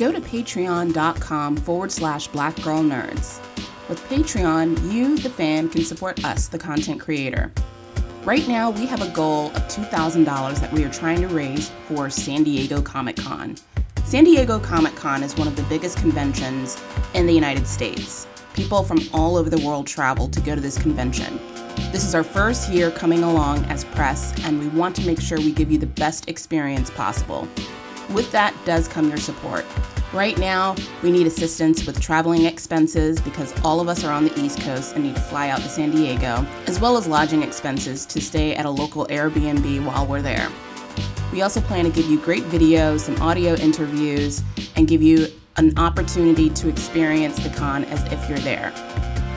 go to patreon.com forward slash blackgirlnerds. With Patreon, you, the fan, can support us, the content creator. Right now, we have a goal of $2,000 that we are trying to raise for San Diego Comic Con. San Diego Comic Con is one of the biggest conventions in the United States. People from all over the world travel to go to this convention. This is our first year coming along as press, and we want to make sure we give you the best experience possible. With that does come your support. Right now, we need assistance with traveling expenses because all of us are on the East Coast and need to fly out to San Diego, as well as lodging expenses to stay at a local Airbnb while we're there. We also plan to give you great videos, some audio interviews, and give you an opportunity to experience the con as if you're there.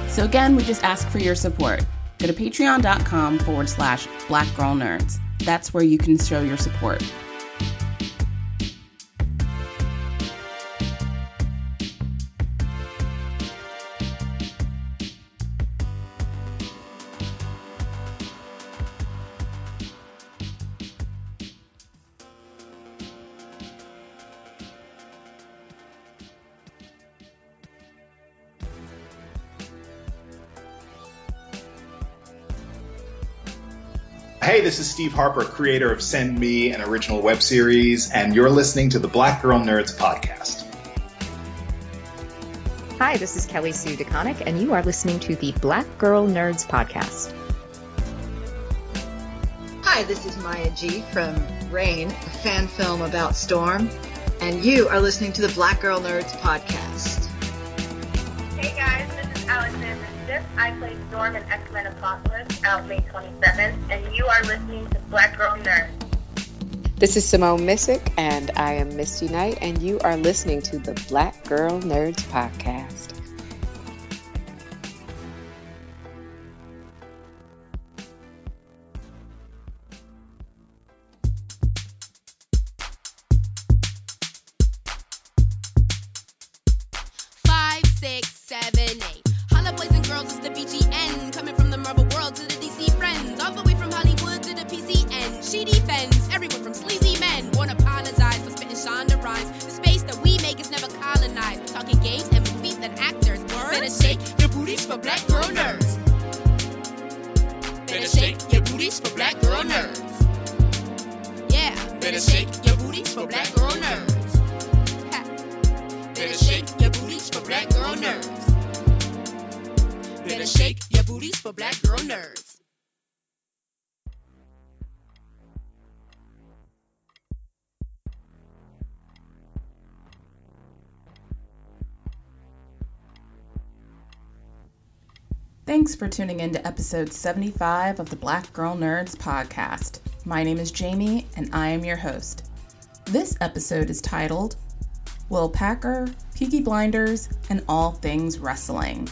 So, again, we just ask for your support. Go to patreon.com forward slash blackgirlnerds. That's where you can show your support. This is Steve Harper, creator of Send Me, an original web series, and you're listening to the Black Girl Nerds podcast. Hi, this is Kelly Sue DeConnick, and you are listening to the Black Girl Nerds podcast. Hi, this is Maya G from Rain, a fan film about Storm, and you are listening to the Black Girl Nerds podcast. Hey guys, this is Alexandra Shipp. I play Storm in X-Men Apocalypse out May 27th, and you are listening to Black Girl Nerd. This is Simone Missick, and I am Misty Knight, and you are listening to the Black Girl Nerds podcast. For black girl nerds. Better shake your booties for black girl. Better shake your booties for black girl. Thanks for tuning in to episode 75 of the Black Girl Nerds podcast. My name is Jamie, and I am your host. This episode is titled Will Packer, Peaky Blinders, and All Things Wrestling.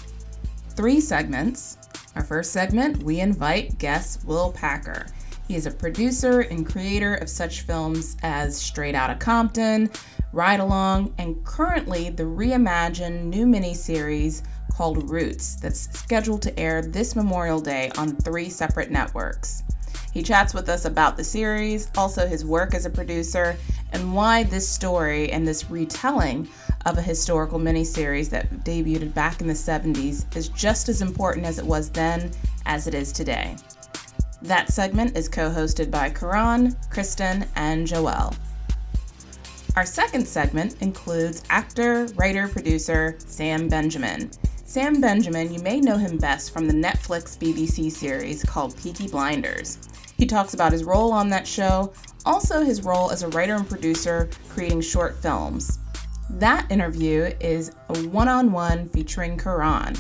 Three segments. Our first segment, we invite guest Will Packer. He is a producer and creator of such films as Straight Outta Compton, Ride Along, and currently the reimagined new miniseries called Roots that's scheduled to air this Memorial Day on three separate networks. He chats with us about the series, also his work as a producer, and why this story and this retelling of a historical miniseries that debuted back in the 70s is just as important as it was then as it is today. That segment is co hosted by Karan, Kristen, and Joelle. Our second segment includes actor, writer, producer Sam Benjamin. Sam Benjamin, you may know him best from the Netflix BBC series called Peaky Blinders. He talks about his role on that show, also his role as a writer and producer creating short films. That interview is a one on one featuring Karan.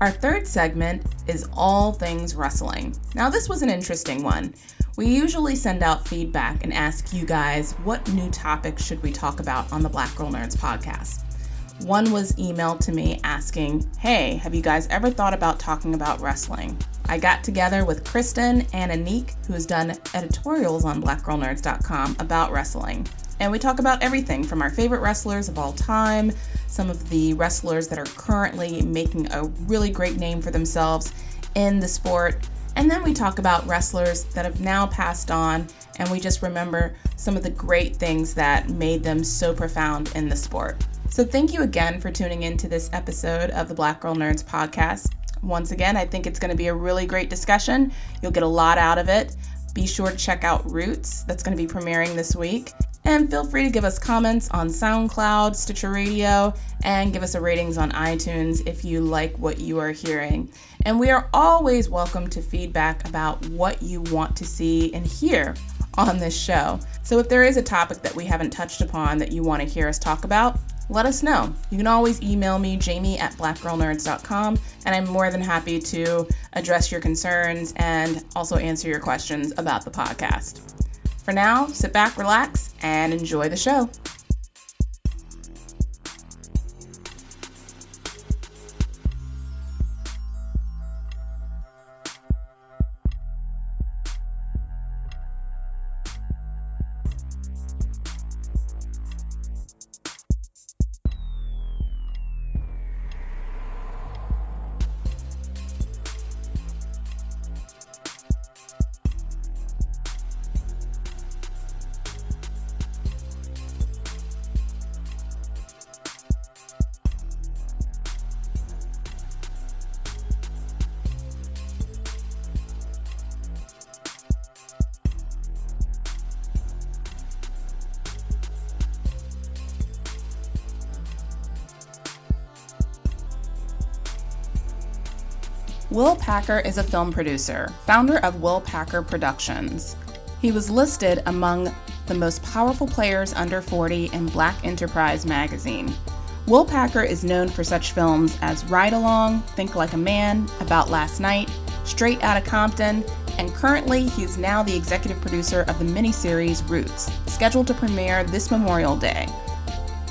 Our third segment is all things wrestling. Now, this was an interesting one. We usually send out feedback and ask you guys what new topics should we talk about on the Black Girl Nerds podcast. One was emailed to me asking, Hey, have you guys ever thought about talking about wrestling? I got together with Kristen and Anik, who has done editorials on blackgirlnerds.com about wrestling. And we talk about everything from our favorite wrestlers of all time, some of the wrestlers that are currently making a really great name for themselves in the sport, And then we talk about wrestlers that have now passed on, and we just remember some of the great things that made them so profound in the sport. So, thank you again for tuning in to this episode of the Black Girl Nerds podcast. Once again, I think it's going to be a really great discussion. You'll get a lot out of it. Be sure to check out Roots, that's going to be premiering this week. And feel free to give us comments on SoundCloud, Stitcher Radio, and give us a ratings on iTunes if you like what you are hearing. And we are always welcome to feedback about what you want to see and hear on this show. So if there is a topic that we haven't touched upon that you want to hear us talk about, let us know. You can always email me, jamie at blackgirlnerds.com, and I'm more than happy to address your concerns and also answer your questions about the podcast. For now, sit back, relax, and enjoy the show. Will Packer is a film producer, founder of Will Packer Productions. He was listed among the most powerful players under 40 in Black Enterprise magazine. Will Packer is known for such films as Ride Along, Think Like a Man, About Last Night, Straight Outta Compton, and currently he's now the executive producer of the miniseries Roots, scheduled to premiere this Memorial Day.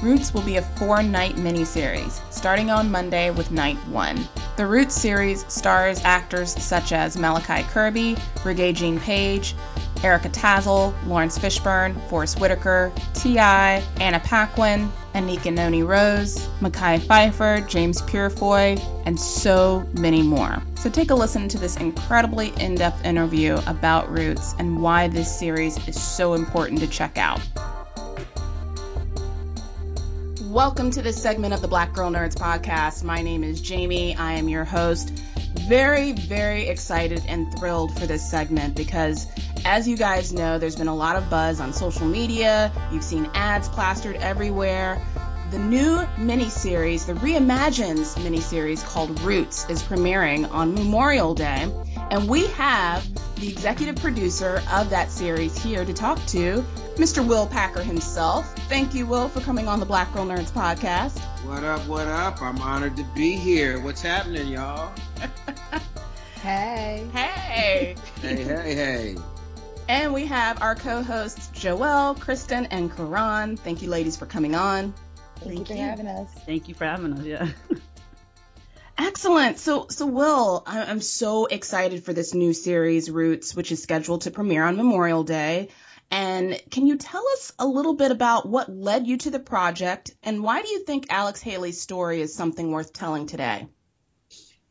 Roots will be a four night miniseries, starting on Monday with night one. The Roots series stars actors such as Malachi Kirby, Regé-Jean Page, Erica Tazel, Laurence Fishburne, Forest Whitaker, T.I., Anna Paquin, Anika Noni Rose, Mekhi Phifer, James Purefoy, and so many more. So take a listen to this incredibly in depth interview about Roots and why this series is so important to check out. Welcome to this segment of the Black Girl Nerds podcast. My name is Jamie. I am your host. Very, very excited and thrilled for this segment because, as you guys know, there's been a lot of buzz on social media. You've seen ads plastered everywhere. The new miniseries, the Reimagines miniseries called Roots, is premiering on Memorial Day. And we have the executive producer of that series here to talk to Mr. Will Packer himself. Thank you, Will, for coming on the Black Girl Nerds podcast. What up, what up? I'm honored to be here. What's happening, y'all? Hey. Hey! Hey, hey, hey. And we have our co-hosts Joelle, Kristen, and Karan. Thank you, ladies, for coming on. Thank, you for having us. Thank you for having us. Yeah. Excellent. So, so Will, I'm so excited for this new series, Roots, which is scheduled to premiere on Memorial Day. And can you tell us a little bit about what led you to the project, and why do you think Alex Haley's story is something worth telling today?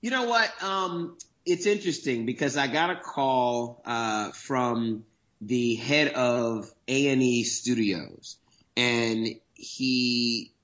You know what? Um, it's interesting because I got a call uh, from the head of A&E Studios, and he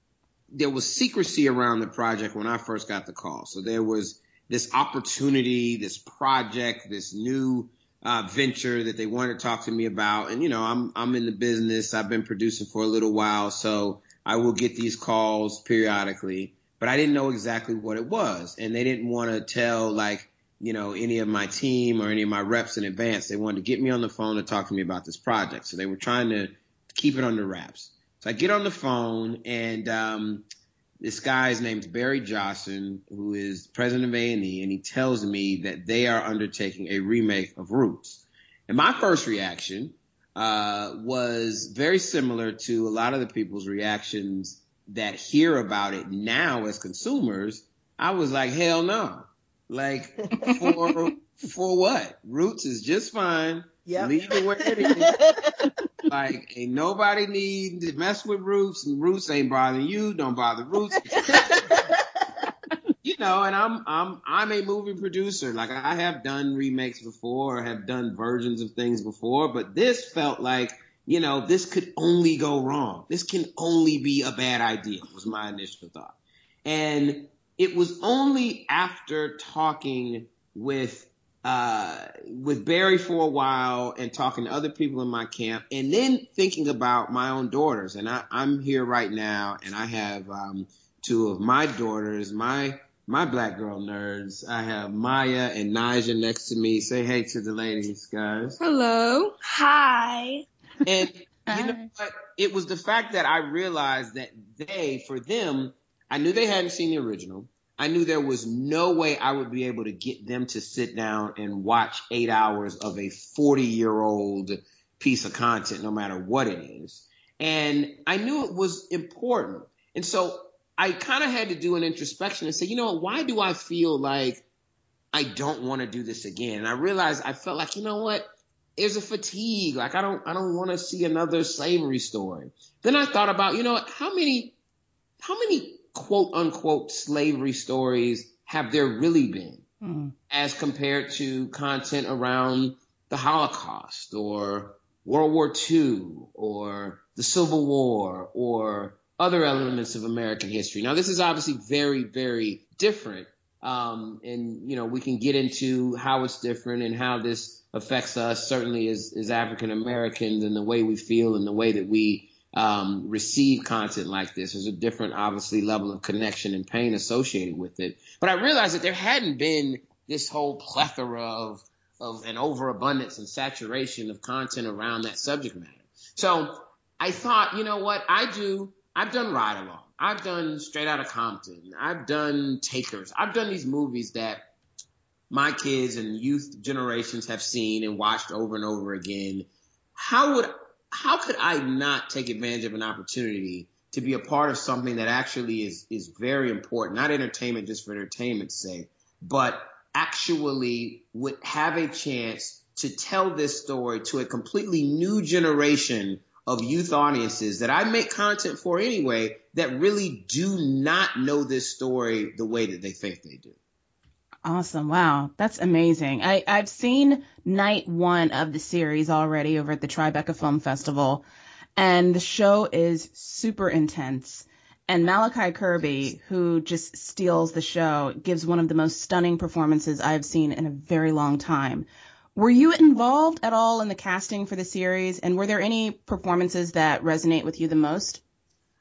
there was secrecy around the project when I first got the call. So there was this opportunity, this project, this new uh, venture that they wanted to talk to me about. And you know, I'm I'm in the business. I've been producing for a little while, so I will get these calls periodically. But I didn't know exactly what it was, and they didn't want to tell like you know any of my team or any of my reps in advance. They wanted to get me on the phone to talk to me about this project. So they were trying to keep it under wraps. So I get on the phone and um, this guy's name's Barry Jossen, who is president of A&E, and he tells me that they are undertaking a remake of Roots. And my first reaction uh, was very similar to a lot of the people's reactions that hear about it now as consumers. I was like, hell no. Like, for for what? Roots is just fine. Yep. Leave it where it is. like, ain't nobody need to mess with Roots, and Roots ain't bothering you. Don't bother Roots. you know, and I'm I'm I'm a movie producer. Like I have done remakes before, have done versions of things before, but this felt like you know this could only go wrong. This can only be a bad idea. Was my initial thought, and it was only after talking with uh, with Barry for a while and talking to other people in my camp, and then thinking about my own daughters. And I, am here right now, and I have um, two of my daughters, my my black girl nerds. I have Maya and Naja next to me. Say hey to the ladies, guys. Hello. Hi. And you know what? It was the fact that I realized that they, for them, I knew they hadn't seen the original. I knew there was no way I would be able to get them to sit down and watch eight hours of a 40 year old piece of content, no matter what it is. And I knew it was important. And so I kind of had to do an introspection and say, you know, why do I feel like I don't want to do this again? And I realized I felt like, you know what? There's a fatigue. Like I don't, I don't want to see another slavery story. Then I thought about, you know, how many, how many quote unquote slavery stories have there really been mm. as compared to content around the Holocaust or World War II or the Civil War or other elements of American history. Now, this is obviously very, very different. Um, and, you know, we can get into how it's different and how this affects us, certainly as, as African Americans and the way we feel and the way that we um, receive content like this. There's a different, obviously, level of connection and pain associated with it. But I realized that there hadn't been this whole plethora of, of an overabundance and saturation of content around that subject matter. So I thought, you know what? I do, I've done Ride Along. I've done Straight Outta Compton. I've done Takers. I've done these movies that my kids and youth generations have seen and watched over and over again. How would how could I not take advantage of an opportunity to be a part of something that actually is is very important, not entertainment just for entertainment's sake, but actually would have a chance to tell this story to a completely new generation of youth audiences that I make content for anyway that really do not know this story the way that they think they do. Awesome. Wow. That's amazing. I, I've seen night one of the series already over at the Tribeca Film Festival, and the show is super intense. And Malachi Kirby, who just steals the show, gives one of the most stunning performances I've seen in a very long time. Were you involved at all in the casting for the series? And were there any performances that resonate with you the most?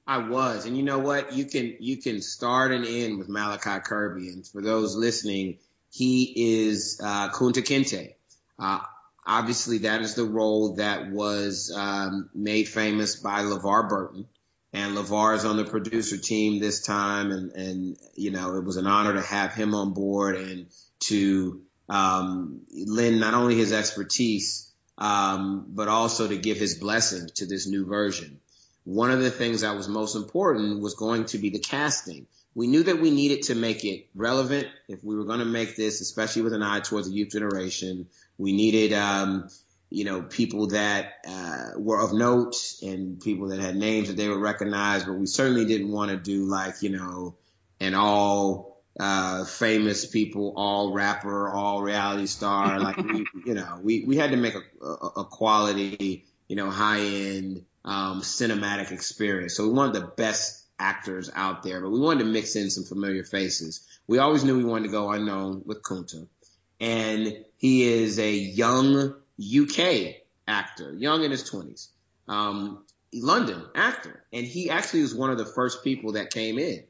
I was, and you know what? You can you can start and end with Malachi Kirby, and for those listening, he is uh, Kunta Kinte. Uh, obviously, that is the role that was um, made famous by LeVar Burton, and LeVar is on the producer team this time, and and you know it was an honor to have him on board and to um, lend not only his expertise um, but also to give his blessing to this new version one of the things that was most important was going to be the casting. We knew that we needed to make it relevant if we were going to make this, especially with an eye towards the youth generation. We needed, um, you know, people that uh, were of note and people that had names that they would recognize, but we certainly didn't want to do like, you know, an all uh, famous people, all rapper, all reality star. Like we, you know, we, we had to make a, a, a quality, you know, high end, um, cinematic experience. So we wanted the best actors out there, but we wanted to mix in some familiar faces. We always knew we wanted to go unknown with Kunta. And he is a young UK actor, young in his 20s, um, London actor. And he actually was one of the first people that came in.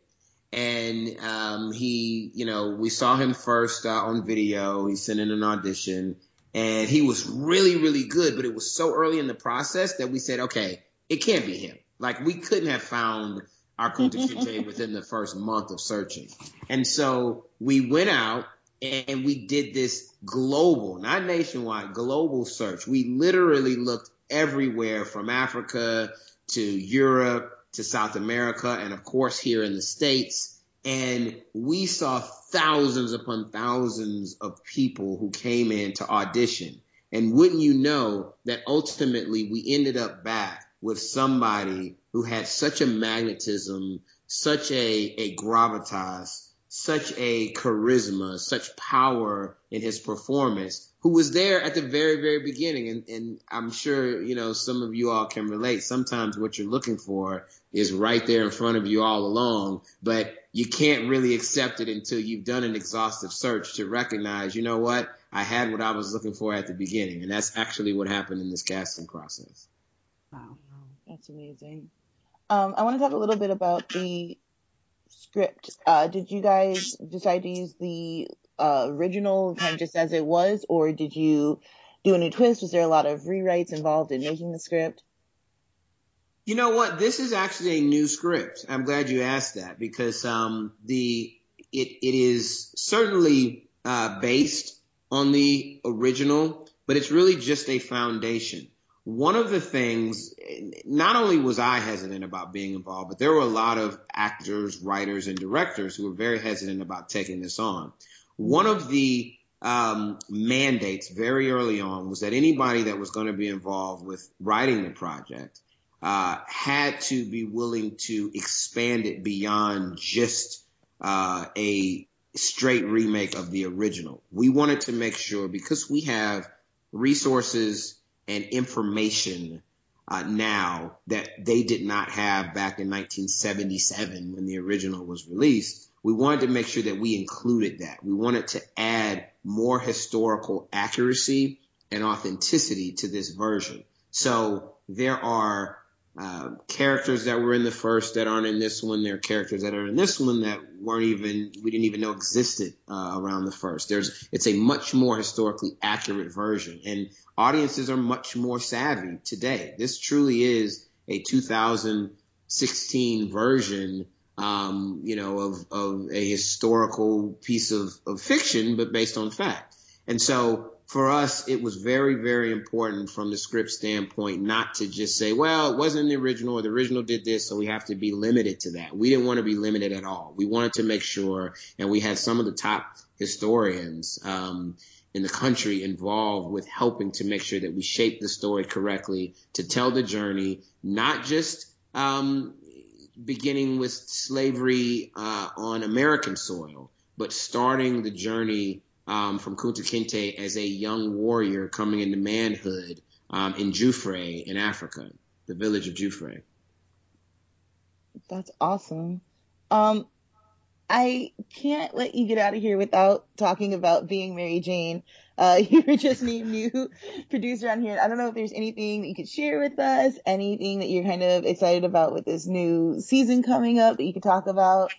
And um, he, you know, we saw him first uh, on video. He sent in an audition and he was really, really good, but it was so early in the process that we said, okay, it can't be him. Like we couldn't have found our Kunta within the first month of searching. And so we went out and we did this global, not nationwide, global search. We literally looked everywhere from Africa to Europe to South America and of course here in the States and we saw thousands upon thousands of people who came in to audition. And wouldn't you know that ultimately we ended up back with somebody who had such a magnetism, such a, a gravitas, such a charisma, such power in his performance, who was there at the very, very beginning. And, and I'm sure, you know, some of you all can relate. Sometimes what you're looking for is right there in front of you all along, but you can't really accept it until you've done an exhaustive search to recognize, you know what, I had what I was looking for at the beginning. And that's actually what happened in this casting process. Wow. That's amazing. Um, I want to talk a little bit about the script. Uh, did you guys decide to use the uh, original kind of just as it was, or did you do any twist? Was there a lot of rewrites involved in making the script? You know what? This is actually a new script. I'm glad you asked that because um, the it it is certainly uh, based on the original, but it's really just a foundation one of the things, not only was I hesitant about being involved, but there were a lot of actors, writers, and directors who were very hesitant about taking this on. One of the um, mandates very early on was that anybody that was going to be involved with writing the project uh, had to be willing to expand it beyond just uh, a straight remake of the original. We wanted to make sure because we have resources and information uh, now that they did not have back in 1977 when the original was released. We wanted to make sure that we included that. We wanted to add more historical accuracy and authenticity to this version. So there are uh, characters that were in the first that aren't in this one. There are characters that are in this one that weren't even we didn't even know existed uh, around the first. There's it's a much more historically accurate version, and audiences are much more savvy today. This truly is a 2016 version, um, you know, of of a historical piece of of fiction, but based on fact. And so for us, it was very, very important from the script standpoint not to just say, well, it wasn't the original or the original did this, so we have to be limited to that. We didn't want to be limited at all. We wanted to make sure, and we had some of the top historians um, in the country involved with helping to make sure that we shape the story correctly to tell the journey, not just um, beginning with slavery uh, on American soil, but starting the journey um, from Kunta Kinte as a young warrior coming into manhood um, in Juffure in Africa, the village of Juffure. That's awesome. Um, I can't let you get out of here without talking about being Mary Jane. Uh, you were just named new producer on here. I don't know if there's anything that you could share with us, anything that you're kind of excited about with this new season coming up that you could talk about.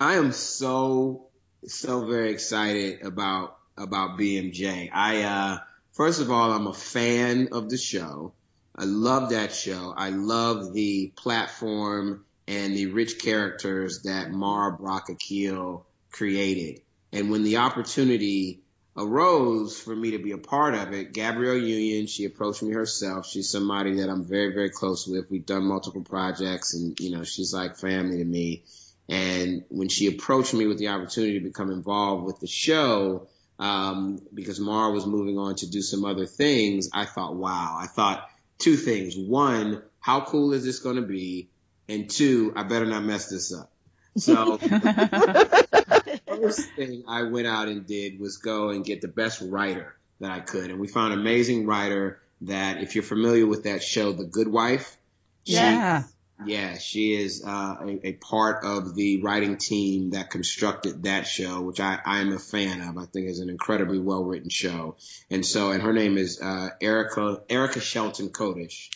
I am so so very excited about about BMJ. I uh, first of all, I'm a fan of the show. I love that show. I love the platform and the rich characters that Mara Brock Akil created. And when the opportunity arose for me to be a part of it, Gabrielle Union, she approached me herself. She's somebody that I'm very, very close with. We've done multiple projects and, you know, she's like family to me. And when she approached me with the opportunity to become involved with the show, um, because Mara was moving on to do some other things, I thought, wow. I thought two things. One, how cool is this going to be? And two, I better not mess this up. So first thing I went out and did was go and get the best writer that I could. And we found an amazing writer that if you're familiar with that show, The Good Wife, yeah. Yeah, she is uh, a, a, part of the writing team that constructed that show, which I, I am a fan of. I think is an incredibly well written show. And so, and her name is uh, Erica Erica Shelton Kodish,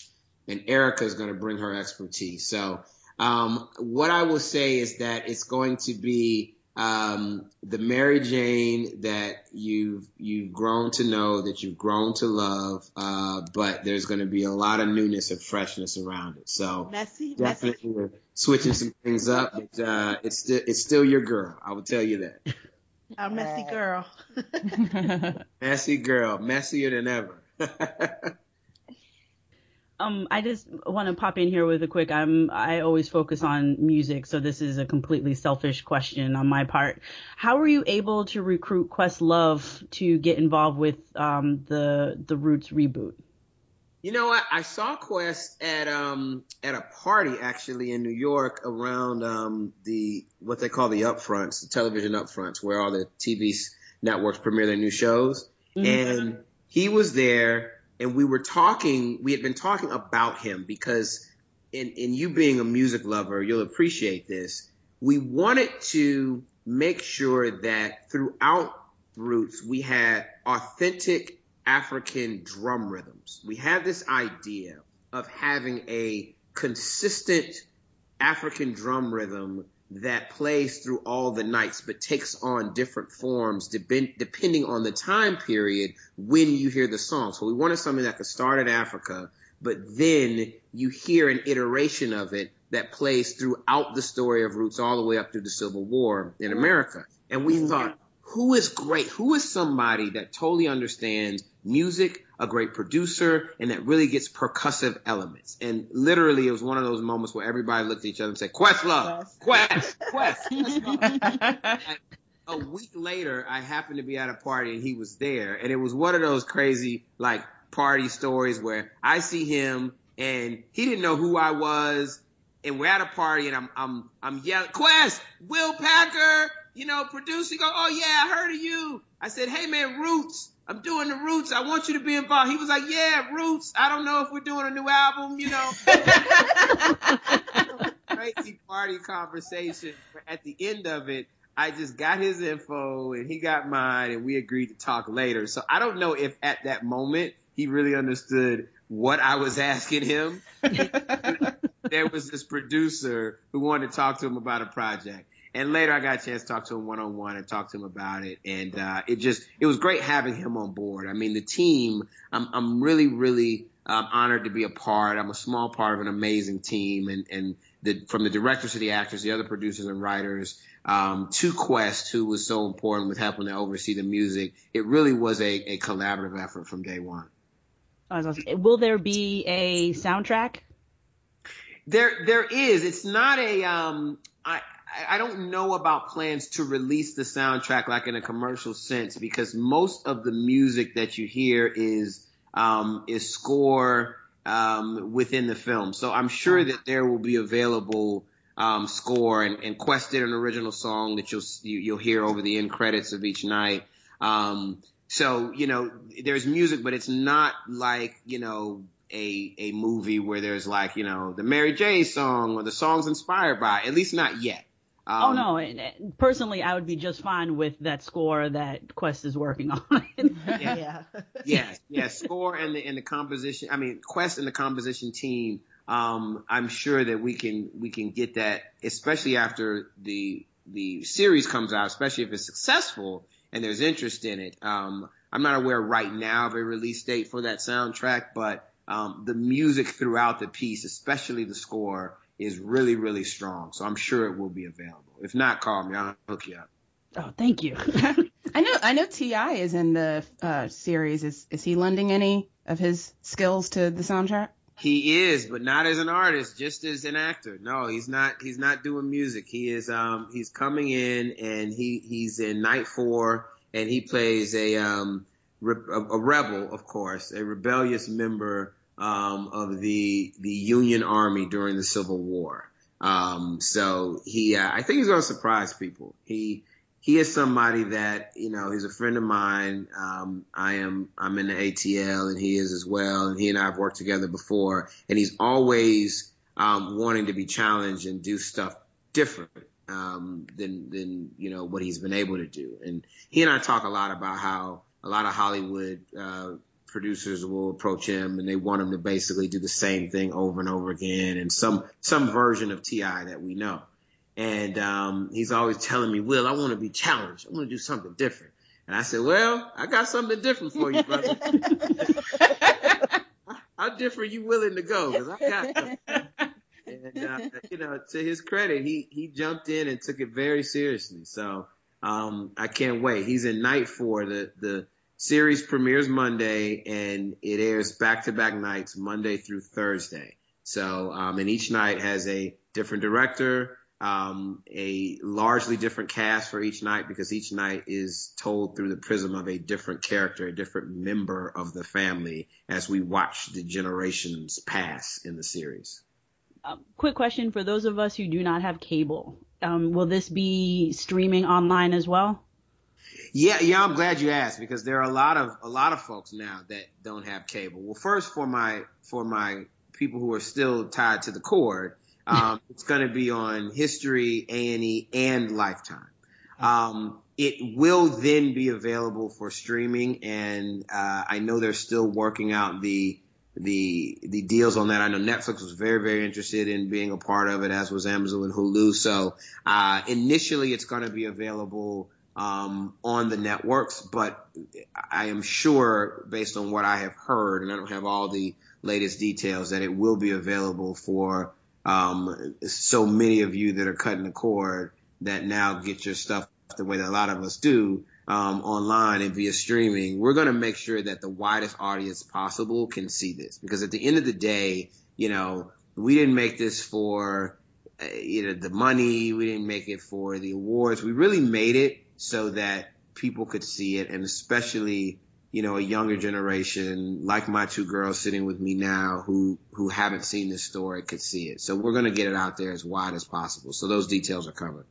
and Erica is going to bring her expertise. So, um, what I will say is that it's going to be um, the Mary Jane that you've you've grown to know, that you've grown to love, uh, but there's going to be a lot of newness and freshness around it. So messy, definitely messy. switching some things up. But, uh, it's still it's still your girl. I will tell you that. Our messy girl. messy girl, messier than ever. Um, I just want to pop in here with a quick. I'm I always focus on music, so this is a completely selfish question on my part. How were you able to recruit Questlove to get involved with um, the the Roots reboot? You know what? I saw Quest at um at a party actually in New York around um the what they call the upfronts, the television upfronts, where all the TV networks premiere their new shows. Mm-hmm. And he was there, and we were talking. We had been talking about him because, in in you being a music lover, you'll appreciate this. We wanted to make sure that throughout Roots we had authentic African drum rhythms. We had this idea of having a consistent African drum rhythm that plays through all the nights but takes on different forms depending on the time period when you hear the song. So we wanted something that could start in Africa, but then you hear an iteration of it that plays throughout the story of Roots all the way up through the Civil War in America. And we thought, who is great? Who is somebody that totally understands music, a great producer, and that really gets percussive elements? And literally, it was one of those moments where everybody looked at each other and said, Questlove, Quest, Quest. a week later, I happened to be at a party and he was there. And it was one of those crazy, like, party stories where I see him and he didn't know who I was. And we're at a party and I'm, I'm, I'm yelling, Quest, Will Packer, you know, producer go, oh yeah, I heard of you. I said, hey man, Roots. I'm doing the Roots. I want you to be involved. He was like, yeah, Roots. I don't know if we're doing a new album, you know. Crazy party conversation. But at the end of it, I just got his info and he got mine and we agreed to talk later. So I don't know if at that moment he really understood what I was asking him. there was this producer who wanted to talk to him about a project. And later I got a chance to talk to him one on one and talk to him about it. And, uh, it just, it was great having him on board. I mean, the team, I'm, I'm really, really, um, honored to be a part. I'm a small part of an amazing team and, and the, from the directors to the actors, the other producers and writers, um, to Quest, who was so important with helping to oversee the music. It really was a, a collaborative effort from day one. Awesome. Will there be a soundtrack? There, there is. It's not a. Um, I, I don't know about plans to release the soundtrack like in a commercial sense because most of the music that you hear is um, is score um, within the film. So I'm sure that there will be available um, score and, and Quest did an original song that you'll you, will you will hear over the end credits of each night. Um, so you know there's music, but it's not like you know a a movie where there's like you know the Mary J song or the songs inspired by. At least not yet. Oh, um, oh no! Personally, I would be just fine with that score that Quest is working on. yeah, yeah, yes, yes. Score and the and the composition. I mean, Quest and the composition team. Um, I'm sure that we can we can get that, especially after the the series comes out, especially if it's successful and there's interest in it. Um, I'm not aware right now of a release date for that soundtrack, but um, the music throughout the piece, especially the score, is really, really strong. So I'm sure it will be available. If not, call me. I'll hook you up. Oh, thank you. I know. I know. T.I. is in the uh, series. Is is he lending any of his skills to the soundtrack? He is, but not as an artist, just as an actor. No, he's not. He's not doing music. He is. Um, he's coming in, and he he's in Night Four, and he plays a um, re- a rebel, of course, a rebellious member um, of the the Union Army during the Civil War. Um, so he, uh, I think he's going to surprise people. He he is somebody that you know he's a friend of mine. Um, I am I'm in the ATL and he is as well, and he and I have worked together before, and he's always um, wanting to be challenged and do stuff different um, than than you know what he's been able to do. And he and I talk a lot about how a lot of Hollywood uh, producers will approach him and they want him to basically do the same thing over and over again and some some version of T.I. that we know. And um, he's always telling me, Will, I want to be challenged. I want to do something different. And I said, Well, I got something different for you, brother. How different you willing to go? Because I got something. And uh, you know, to his credit, he he jumped in and took it very seriously. So um, I can't wait. He's in night four, the the series premieres Monday and it airs back to back nights, Monday through Thursday. So, um, and each night has a different director, um, a largely different cast for each night because each night is told through the prism of a different character, a different member of the family as we watch the generations pass in the series. Um, quick question for those of us who do not have cable. Um, will this be streaming online as well? Yeah, yeah, I'm glad you asked because there are a lot of a lot of folks now that don't have cable. Well, first for my for my people who are still tied to the cord, um, it's going to be on History, A and E, and Lifetime. Um, it will then be available for streaming, and uh, I know they're still working out the the the deals on that. I know Netflix was very very interested in being a part of it, as was Amazon and Hulu. So uh, initially, it's going to be available um, on the networks, but I am sure, based on what I have heard, and I don't have all the latest details, that it will be available for um, so many of you that are cutting the cord that now get your stuff the way that a lot of us do um, online and via streaming. We're going to make sure that the widest audience possible can see this because at the end of the day, you know, we didn't make this for uh, you know the money. We didn't make it for the awards. We really made it so that people could see it. And especially you know a younger generation like my two girls sitting with me now who who haven't seen this story could see it. So we're going to get it out there as wide as possible. So those details are covered.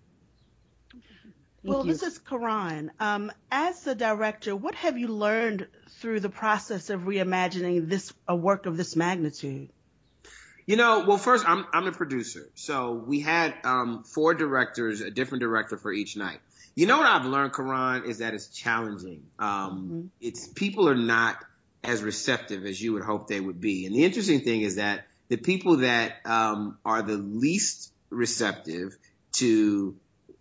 Well this is karan. Um, as the director what have you learned through the process of reimagining this a work of this magnitude? You know, well, first, I'm I'm the producer, so we had um, four directors, a different director for each night. You know what I've learned, Karan, is that it's challenging. Um, mm-hmm. It's people are not as receptive as you would hope they would be. And the interesting thing is that the people that um, are the least receptive to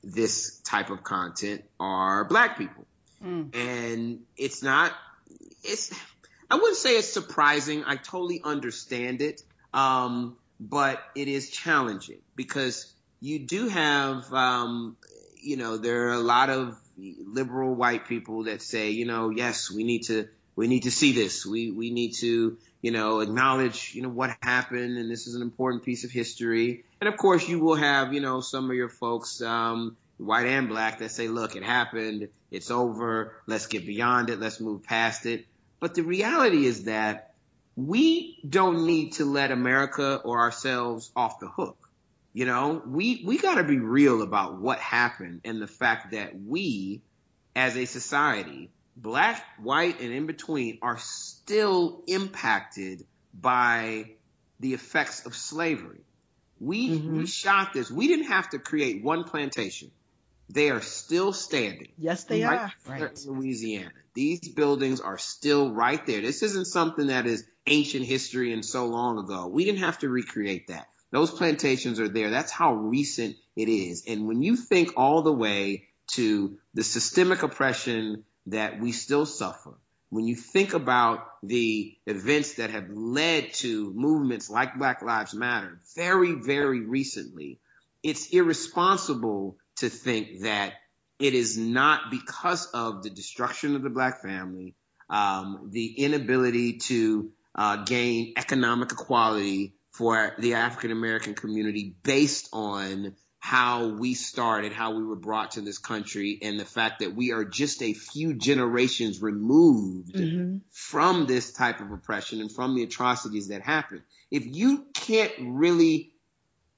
this type of content are black people. Mm. And it's not, it's, I wouldn't say it's surprising. I totally understand it. Um, but it is challenging because you do have, um, you know, there are a lot of liberal white people that say, you know, yes, we need to, we need to see this. We, we need to, you know, acknowledge, you know, what happened and this is an important piece of history. And of course you will have, you know, some of your folks, um, white and black that say, look, it happened. It's over. Let's get beyond it. Let's move past it. But the reality is that we don't need to let America or ourselves off the hook. You know, we, we gotta be real about what happened and the fact that we, as a society, black, white, and in between, are still impacted by the effects of slavery. We, mm-hmm. we shot this. We didn't have to create one plantation. They are still standing. Yes, they right are. Right. In Louisiana. These buildings are still right there. This isn't something that is ancient history and so long ago. We didn't have to recreate that. Those plantations are there. That's how recent it is. And when you think all the way to the systemic oppression that we still suffer, when you think about the events that have led to movements like Black Lives Matter very, very recently, it's irresponsible to think that it is not because of the destruction of the black family, um, the inability to uh, gain economic equality for the African American community based on how we started, how we were brought to this country, and the fact that we are just a few generations removed mm-hmm. from this type of oppression and from the atrocities that happened. If you can't really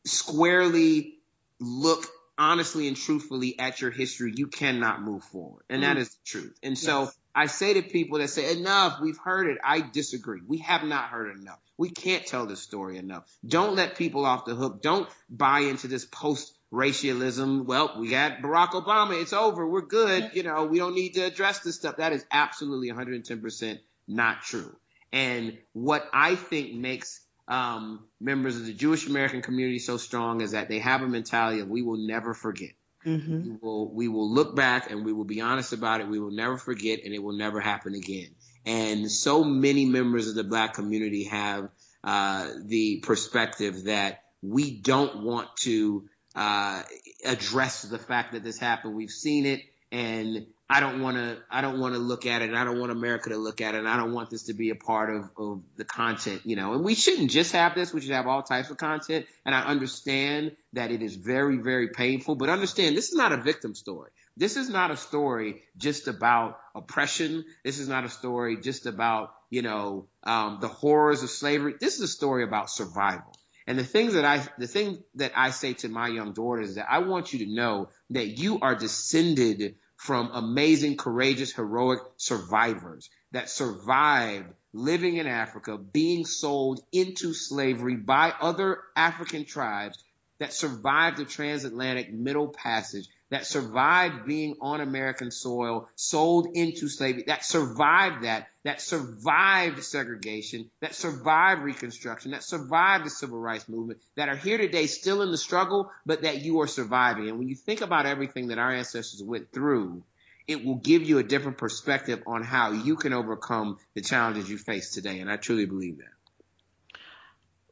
squarely look honestly and truthfully at your history, you cannot move forward. And mm-hmm. that is the truth. And so. I say to people that say, enough, we've heard it. I disagree. We have not heard enough. We can't tell this story enough. Don't let people off the hook. Don't buy into this post racialism. Well, we got Barack Obama. It's over. We're good. You know, we don't need to address this stuff. That is absolutely 110% not true. And what I think makes um, members of the Jewish American community so strong is that they have a mentality of we will never forget. Mm-hmm. We will we will look back and we will be honest about it. We will never forget, and it will never happen again. And so many members of the black community have uh, the perspective that we don't want to uh, address the fact that this happened. We've seen it, and I don't want to I don't want to look at it and I don't want America to look at it and I don't want this to be a part of, of the content, you know. And we shouldn't just have this, we should have all types of content. And I understand that it is very, very painful, but understand this is not a victim story. This is not a story just about oppression. This is not a story just about, you know, um, the horrors of slavery. This is a story about survival. And the things that I, the thing that I say to my young daughters is that I want you to know that you are descended from amazing, courageous, heroic survivors that survived living in Africa, being sold into slavery by other African tribes that survived the transatlantic middle passage that survived being on American soil, sold into slavery, that survived that, that survived segregation, that survived Reconstruction, that survived the Civil Rights Movement, that are here today still in the struggle, but that you are surviving. And when you think about everything that our ancestors went through, it will give you a different perspective on how you can overcome the challenges you face today. And I truly believe that.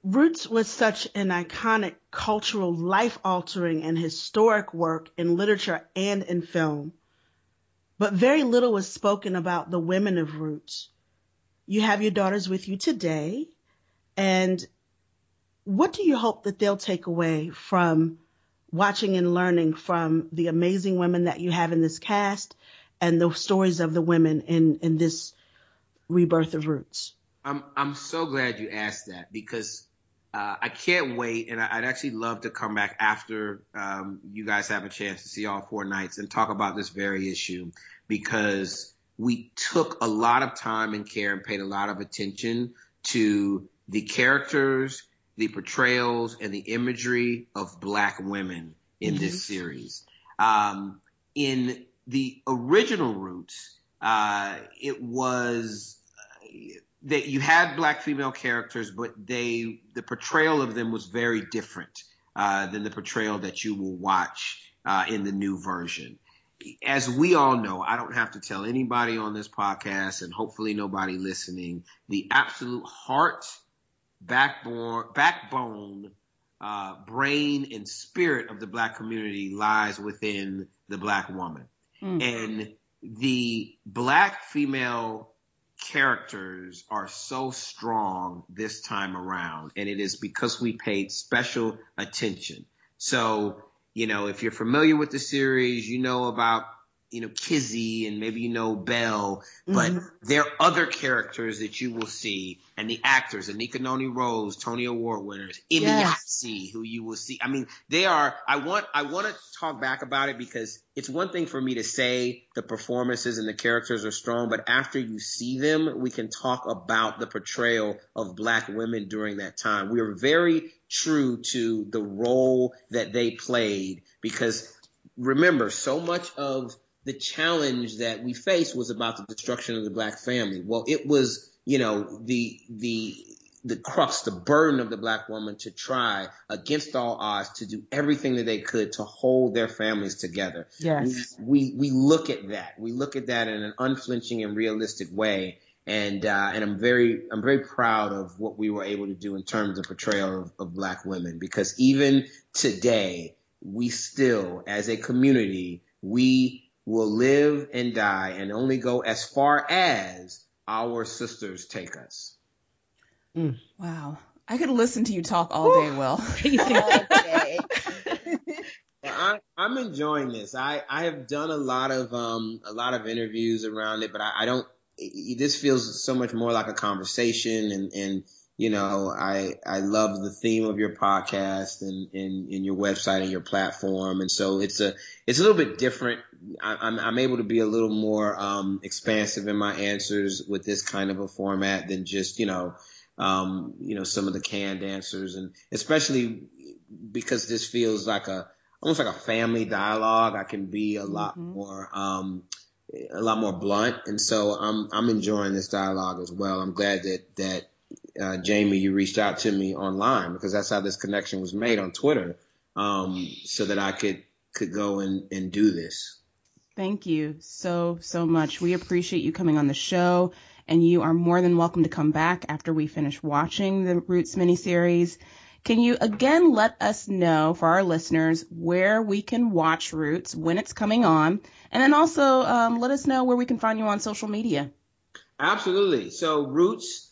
Roots was such an iconic cultural, life altering, and historic work in literature and in film. But very little was spoken about the women of Roots. You have your daughters with you today. And what do you hope that they'll take away from watching and learning from the amazing women that you have in this cast and the stories of the women in, in this rebirth of Roots? I'm I'm so glad you asked that because uh, I can't wait, and I'd actually love to come back after um, you guys have a chance to see all four nights and talk about this very issue because we took a lot of time and care and paid a lot of attention to the characters, the portrayals, and the imagery of black women in mm-hmm. this series. Um, in the original Roots, uh, it was uh, that you had black female characters, but they the portrayal of them was very different uh, than the portrayal that you will watch uh, in the new version. As we all know, I don't have to tell anybody on this podcast, and hopefully nobody listening, the absolute heart, backbone, backbone, uh, brain, and spirit of the black community lies within the black woman, mm. and the black female characters are so strong this time around, and it is because we paid special attention. So, you know, if you're familiar with the series, you know about you know, Kizzy and maybe you know Belle, but mm-hmm. there are other characters that you will see and the actors, Anika Noni Rose, Tony Award winners, Emi yes. who you will see. I mean, they are, I want, I want to talk back about it because it's one thing for me to say the performances and the characters are strong, but after you see them, we can talk about the portrayal of black women during that time. We are very true to the role that they played because remember so much of the challenge that we faced was about the destruction of the black family. Well, it was, you know, the, the, the crux, the burden of the black woman to try against all odds to do everything that they could to hold their families together. Yes. We, we, we look at that. We look at that in an unflinching and realistic way. And, uh, and I'm very, I'm very proud of what we were able to do in terms of portrayal of, of black women because even today, we still, as a community, we will live and die and only go as far as our sisters take us. Mm. Wow. I could listen to you talk all day, Will. all day. I, am enjoying this. I, I have done a lot of um a lot of interviews around it, but I, I don't. This feels so much more like a conversation, and and you know, I, I love the theme of your podcast and, and, and, your website and your platform. And so it's a, it's a little bit different. I, I'm, I'm able to be a little more, um, expansive in my answers with this kind of a format than just, you know, um, you know, some of the canned answers and especially because this feels like a, almost like a family dialogue. I can be a lot mm-hmm. more, um, a lot more blunt. And so I'm, I'm enjoying this dialogue as well. I'm glad that, that, uh, Jamie, you reached out to me online because that's how this connection was made on Twitter, um, so that I could could go and, and do this. Thank you so so much. We appreciate you coming on the show, and you are more than welcome to come back after we finish watching the Roots miniseries. Can you again let us know for our listeners where we can watch Roots, when it's coming on, and then also um, let us know where we can find you on social media? Absolutely. So Roots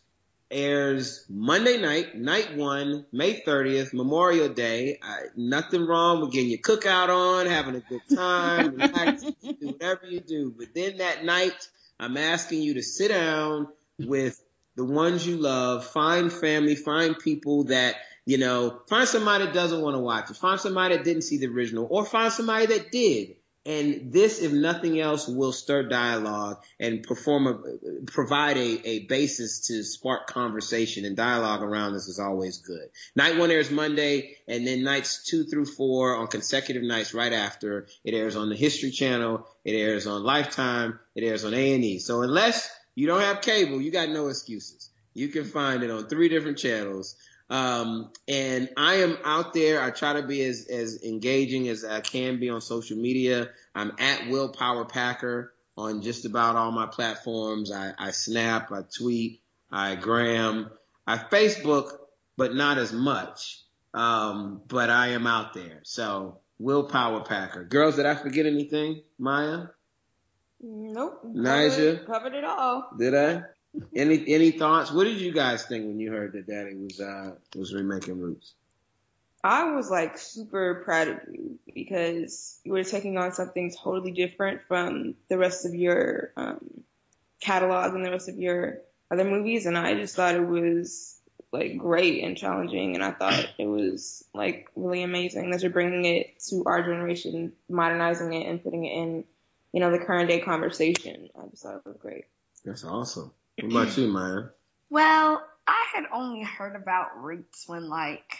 airs Monday night, night one, May 30th, Memorial Day. Uh, nothing wrong with getting your cookout on, having a good time, relax, do whatever you do. But then that night, I'm asking you to sit down with the ones you love, find family, find people that, you know, find somebody that doesn't want to watch it, find somebody that didn't see the original, or find somebody that did and this, if nothing else, will stir dialogue and perform a, provide a, a basis to spark conversation and dialogue around this is always good. Night one airs Monday and then nights two through four on consecutive nights right after. It airs on the History Channel. It airs on Lifetime. It airs on A&E. So unless you don't have cable, you got no excuses. You can find it on three different channels. Um, and I am out there. I try to be as, as engaging as I can be on social media. I'm at Willpower Packer on just about all my platforms. I, I snap, I tweet, I gram, I Facebook, but not as much. Um, but I am out there. So Willpower Packer. Girls, did I forget anything? Maya? Nope. Nigel? Covered, covered it all. Did I? Any any thoughts? What did you guys think when you heard that Daddy was uh was remaking Roots? I was like super proud of you because you were taking on something totally different from the rest of your um, catalog and the rest of your other movies, and I just thought it was like great and challenging, and I thought it was like really amazing that you're bringing it to our generation, modernizing it and putting it in, you know, the current day conversation. I just thought it was great. That's awesome. What about you, Maya? Well, I had only heard about roots when like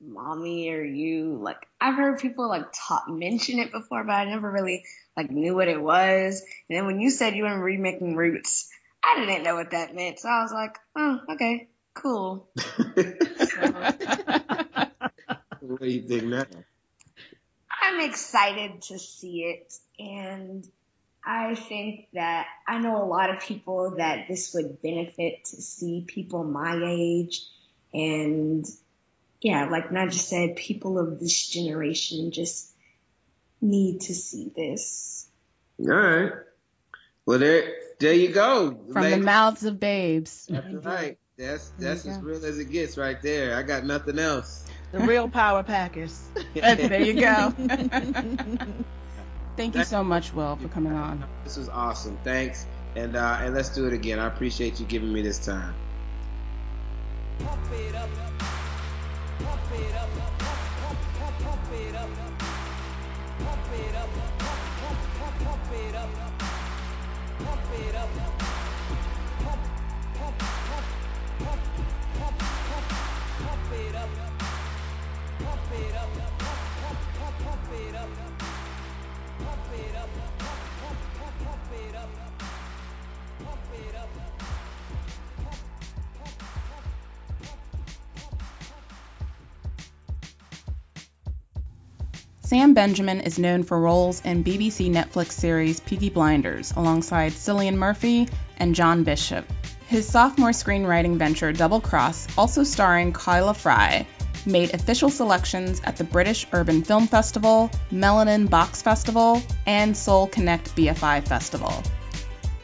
mommy or you like I've heard people like talk mention it before, but I never really like knew what it was. And then when you said you were remaking roots, I didn't know what that meant. So I was like, oh, okay, cool. what do you think now? I'm excited to see it and I think that I know a lot of people that this would benefit to see people my age and yeah, like Naja said, people of this generation just need to see this. All right. Well, there, there you go. From Ladies. the mouths of babes. That's right. That's that's as real as it gets right there. I got nothing else. The real power packers. there you go. Thank you so much, Will, for coming on. This was awesome. Thanks. And uh, and let's do it again. I appreciate you giving me this time. Pump it up. Pump it up. Pump, pump, pump it up. Pump it up. Sam Benjamin is known for roles in BBC Netflix series Peaky Blinders alongside Cillian Murphy and John Bishop. His sophomore screenwriting venture Double Cross, also starring Kyla Fry, made official selections at the British Urban Film Festival, Melanin Box Festival, and Soul Connect BFI Festival.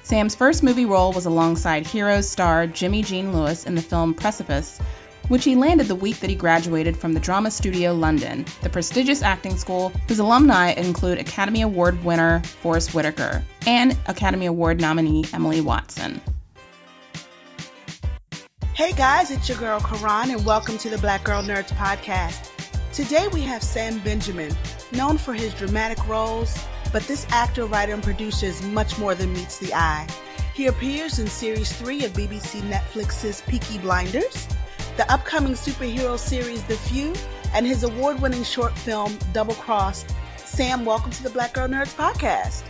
Sam's first movie role was alongside Heroes star Jimmy Jean-Louis in the film Precipice, which he landed the week that he graduated from the Drama Studio London, the prestigious acting school whose alumni include Academy Award winner Forest Whitaker and Academy Award nominee Emily Watson. Hey guys, it's your girl Karan, and welcome to the Black Girl Nerds podcast. Today we have Sam Benjamin, known for his dramatic roles, but this actor, writer, and producer is much more than meets the eye. He appears in series 3 of BBC Netflix's Peaky Blinders, the upcoming superhero series The Few, and his award winning short film Double Cross. Sam, welcome to the Black Girl Nerds podcast.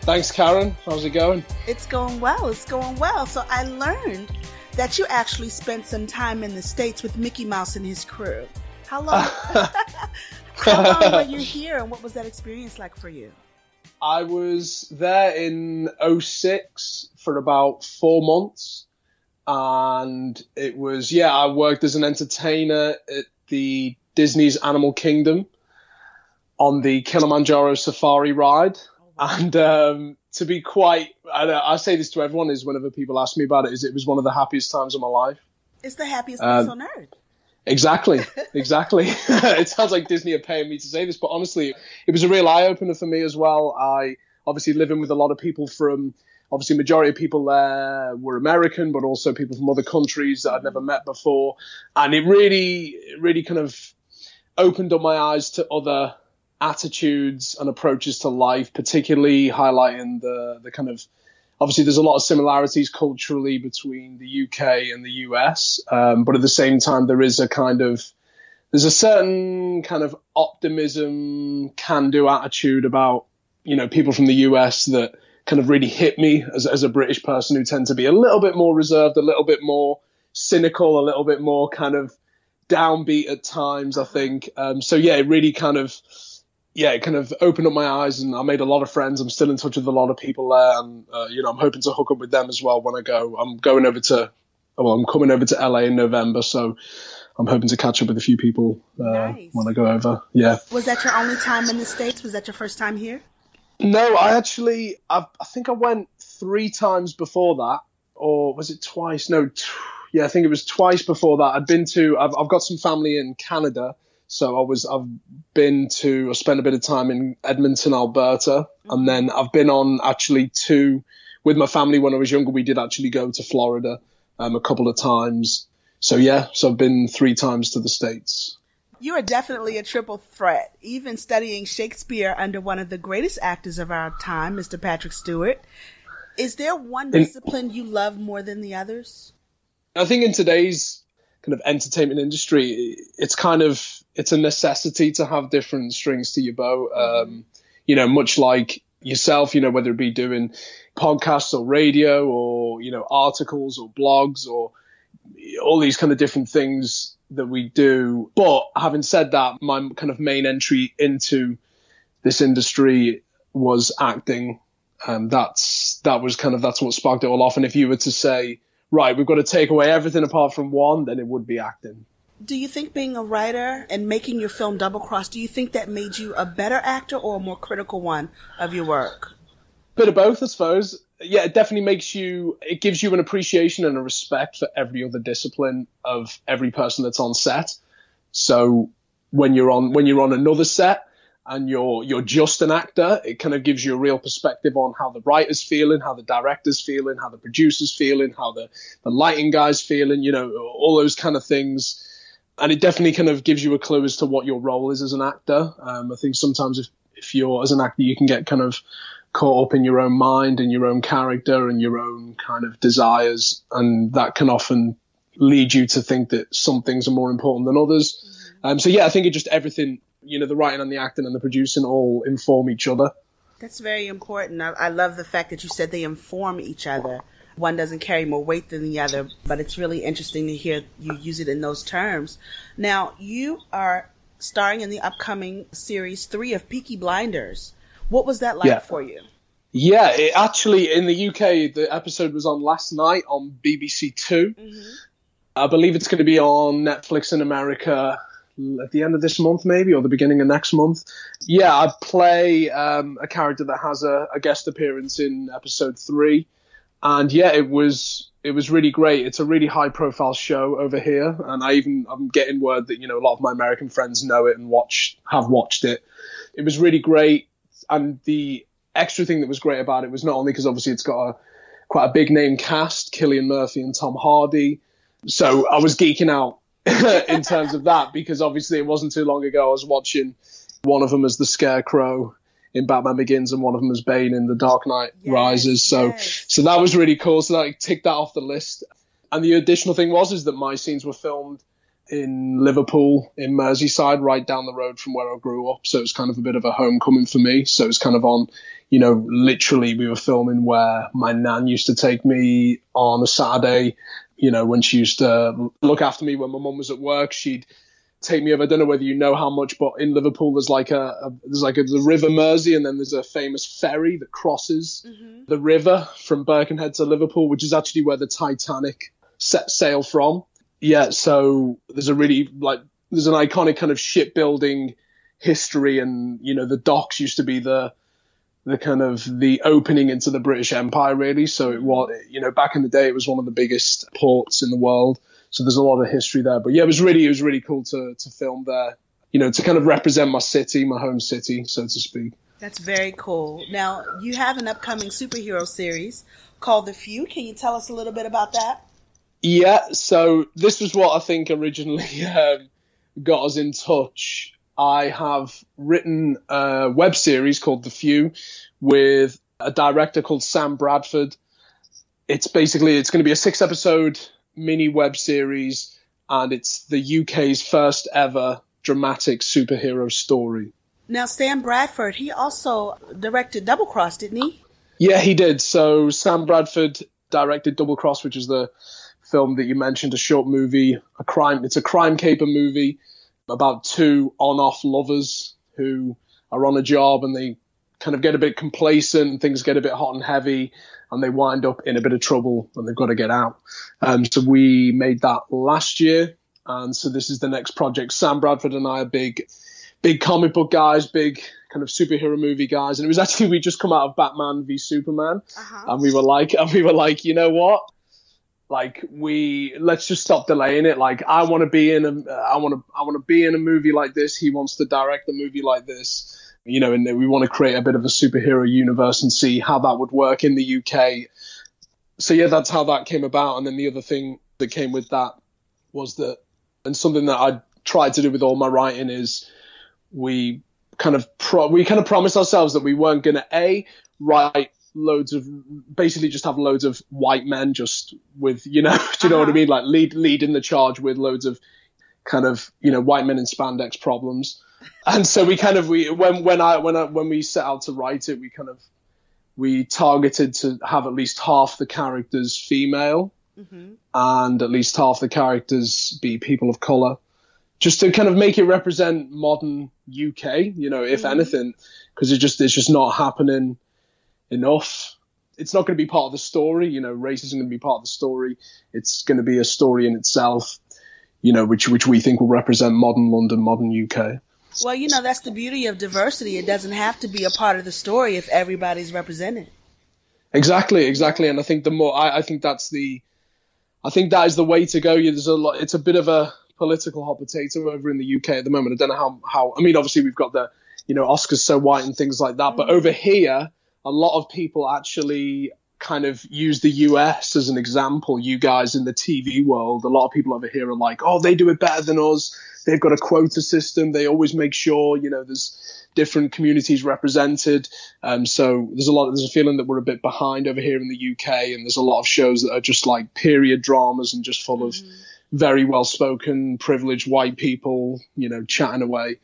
Thanks, Karen. How's it going? It's going well. It's going well. So I learned that you actually spent some time in the States with Mickey Mouse and his crew. How long? how long were you here, and what was that experience like for you? I was there in 06 for about four months. And it was yeah. I worked as an entertainer at the Disney's Animal Kingdom on the Kilimanjaro Safari ride, and um, to be quite, I, I, say this to everyone is whenever people ask me about it, is it was one of the happiest times of my life. It's the happiest place um, on earth. Exactly, exactly. it sounds like Disney are paying me to say this, but honestly, it was a real eye opener for me as well. I obviously living with a lot of people from, obviously, majority of people there were American, but also people from other countries that I'd never met before, and it really, really kind of opened up my eyes to other attitudes and approaches to life, particularly highlighting the the kind of obviously there's a lot of similarities culturally between the UK and the US, um, but at the same time there is a kind of there's a certain kind of optimism, can-do attitude about you know people from the US that kind of really hit me as, as a British person who tend to be a little bit more reserved, a little bit more cynical, a little bit more kind of downbeat at times. I think um, so. Yeah, it really kind of yeah, it kind of opened up my eyes and I made a lot of friends. I'm still in touch with a lot of people there, and uh, you know I'm hoping to hook up with them as well when I go. I'm going over to, well, I'm coming over to LA in November, so I'm hoping to catch up with a few people uh, nice. when I go over. Yeah. Was that your only time in the states? Was that your first time here? No, I actually, I've, i think I went three times before that, or was it twice? No, t- yeah, I think it was twice before that. I'd been to, I've, I've got some family in Canada. So I was I've been to I spent a bit of time in Edmonton, Alberta, and then I've been on actually two with my family when I was younger. We did actually go to Florida um, a couple of times. So yeah, so I've been three times to the states. You are definitely a triple threat. Even studying Shakespeare under one of the greatest actors of our time, Mr. Patrick Stewart. Is there one discipline you love more than the others? I think in today's kind of entertainment industry, it's kind of it's a necessity to have different strings to your bow. Um, you know, much like yourself, you know, whether it be doing podcasts or radio or you know articles or blogs or all these kind of different things that we do. But having said that, my kind of main entry into this industry was acting. Um, that's that was kind of that's what sparked it all off. And if you were to say right, we've got to take away everything apart from one, then it would be acting. Do you think being a writer and making your film Double Cross, do you think that made you a better actor or a more critical one of your work? Bit of both, I suppose. Yeah, it definitely makes you, it gives you an appreciation and a respect for every other discipline of every person that's on set. So when you're on, when you're on another set, and you're you're just an actor, it kind of gives you a real perspective on how the writer's feeling, how the director's feeling, how the producer's feeling, how the, the lighting guy's feeling, you know, all those kind of things. And it definitely kind of gives you a clue as to what your role is as an actor. Um, I think sometimes if, if you're as an actor, you can get kind of caught up in your own mind and your own character and your own kind of desires, and that can often lead you to think that some things are more important than others. Mm-hmm. Um, so yeah, I think it just everything you know, the writing and the acting and the producing all inform each other. That's very important. I, I love the fact that you said they inform each other. One doesn't carry more weight than the other, but it's really interesting to hear you use it in those terms. Now, you are starring in the upcoming series three of Peaky Blinders. What was that like yeah. for you? Yeah, it actually in the UK the episode was on last night on BBC 2 mm-hmm. I believe it's going to be on Netflix in America at the end of this month, maybe, or the beginning of next month. Yeah, I play um, a character that has a, a, guest appearance in episode three, and yeah, it was it was really great. It's a really high profile show over here, and I even I'm getting word that you know a lot of my American friends know it and watch have watched it. It was really great, and the extra thing that was great about it was not only because obviously it's got a quite a big name cast, Cillian Murphy and Tom Hardy. So I was geeking out in terms of that because obviously it wasn't too long ago I was watching one of them as the Scarecrow in Batman Begins and one of them as Bane in The Dark Knight yes, Rises. So yes. so that was really cool. So that ticked that off the list. And the additional thing was is that my scenes were filmed in Liverpool, in Merseyside, right down the road from where I grew up. So it was kind of a bit of a homecoming for me. So it was kind of on, you know, literally we were filming where my nan used to take me on a Saturday you know, when she used to look after me when my mum was at work, she'd take me over. I don't know whether you know how much, but in Liverpool there's like a, a there's like a, the River Mersey, and then there's a famous ferry that crosses mm-hmm. the river from Birkenhead to Liverpool, which is actually where the Titanic set sail from. Yeah, so there's a really like there's an iconic kind of shipbuilding history, and you know the docks used to be the the kind of the opening into the British Empire really. So it was you know back in the day it was one of the biggest ports in the world. So there's a lot of history there. But yeah, it was really it was really cool to to film there. You know, to kind of represent my city, my home city, so to speak. That's very cool. Now, you have an upcoming superhero series called The Few. Can you tell us a little bit about that? Yeah, so this was what I think originally um, got us in touch. I have written a web series called The Few with a director called Sam Bradford. It's basically it's going to be a six episode mini web series and it's the UK's first ever dramatic superhero story. Now, Sam Bradford, he also directed Double Cross, didn't he? Yeah, he did. So Sam Bradford directed Double Cross, which is the film that you mentioned, a short movie, a crime. It's a crime caper movie about two on-off lovers who are on a job and they kind of get a bit complacent, and things get a bit hot and heavy, and they wind up in a bit of trouble and they've got to get out. Um, so we made that last year, and so this is the next project. Sam Bradford and I are big, big comic book guys, big kind of superhero movie guys, and it was actually we just come out of Batman v Superman, uh-huh. and we were like, and we were like, you know what? Like we let's just stop delaying it. Like I want to be in a, I want to, I want to be in a movie like this. He wants to direct a movie like this you know, and we want to create a bit of a superhero universe and see how that would work in the UK. So yeah, that's how that came about. And then the other thing that came with that was that, and something that I tried to do with all my writing is we kind of pro- we kind of promised ourselves that we weren't going to a write loads of basically just have loads of white men just with you know do you know uh-huh. what I mean like lead leading the charge with loads of kind of you know white men in spandex problems and so we kind of we when when I when I when we set out to write it, we kind of we targeted to have at least half the characters female mm-hmm. and at least half the characters be people of color, just to kind of make it represent modern UK. You know, if mm-hmm. anything, because it just it's just not happening enough. It's not going to be part of the story. You know, race isn't going to be part of the story. It's going to be a story in itself. You know, which which we think will represent modern London, modern UK. Well, you know, that's the beauty of diversity. It doesn't have to be a part of the story if everybody's represented. Exactly, exactly. And I think the more, I, I think that's the, I think that is the way to go. There's a lot, it's a bit of a political hot potato over in the UK at the moment. I don't know how, how, I mean, obviously we've got the, you know, Oscars so white and things like that. Mm. But over here, a lot of people actually kind of use the US as an example. You guys in the TV world, a lot of people over here are like, oh, they do it better than us they've got a quota system. They always make sure, you know, there's different communities represented. Um, so there's a lot, there's a feeling that we're a bit behind over here in the UK, and there's a lot of shows that are just like period dramas and just full mm-hmm. Very well spoken, privileged white people, you know, chatting away.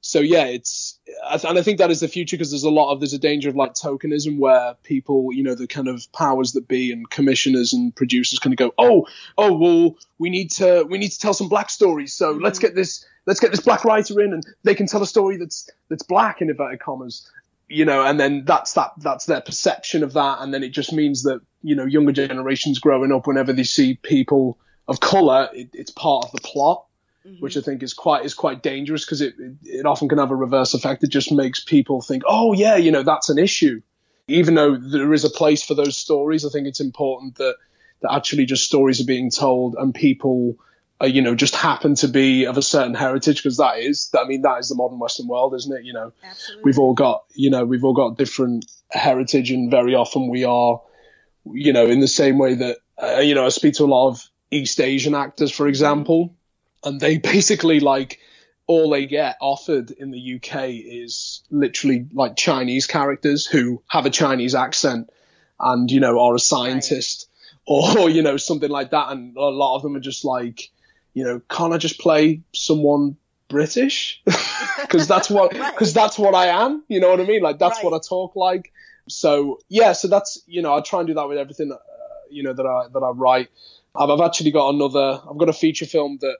So yeah, it's and I think that is the future because there's a lot of there's a danger of like tokenism where people, you know, the kind of powers that be and commissioners and producers kind of go, oh, oh, well, we need to we need to tell some black stories, so let's mm. get this let's get this black writer in and they can tell a story that's that's black in inverted commas you know, and then that's that that's their perception of that, and then it just means that you know younger generations growing up, whenever they see people of color, it, it's part of the plot, mm-hmm. which I think is quite is quite dangerous because it, it, it often can have a reverse effect. It just makes people think, oh yeah, you know that's an issue, even though there is a place for those stories. I think it's important that that actually just stories are being told and people. Uh, you know, just happen to be of a certain heritage because that is, I mean, that is the modern Western world, isn't it? You know, Absolutely. we've all got, you know, we've all got different heritage, and very often we are, you know, in the same way that, uh, you know, I speak to a lot of East Asian actors, for example, and they basically like all they get offered in the UK is literally like Chinese characters who have a Chinese accent and you know are a scientist right. or you know something like that, and a lot of them are just like, you know, can't I just play someone British? Because that's what because right. that's what I am. You know what I mean? Like that's right. what I talk like. So yeah, so that's you know I try and do that with everything uh, you know that I that I write. I've, I've actually got another. I've got a feature film that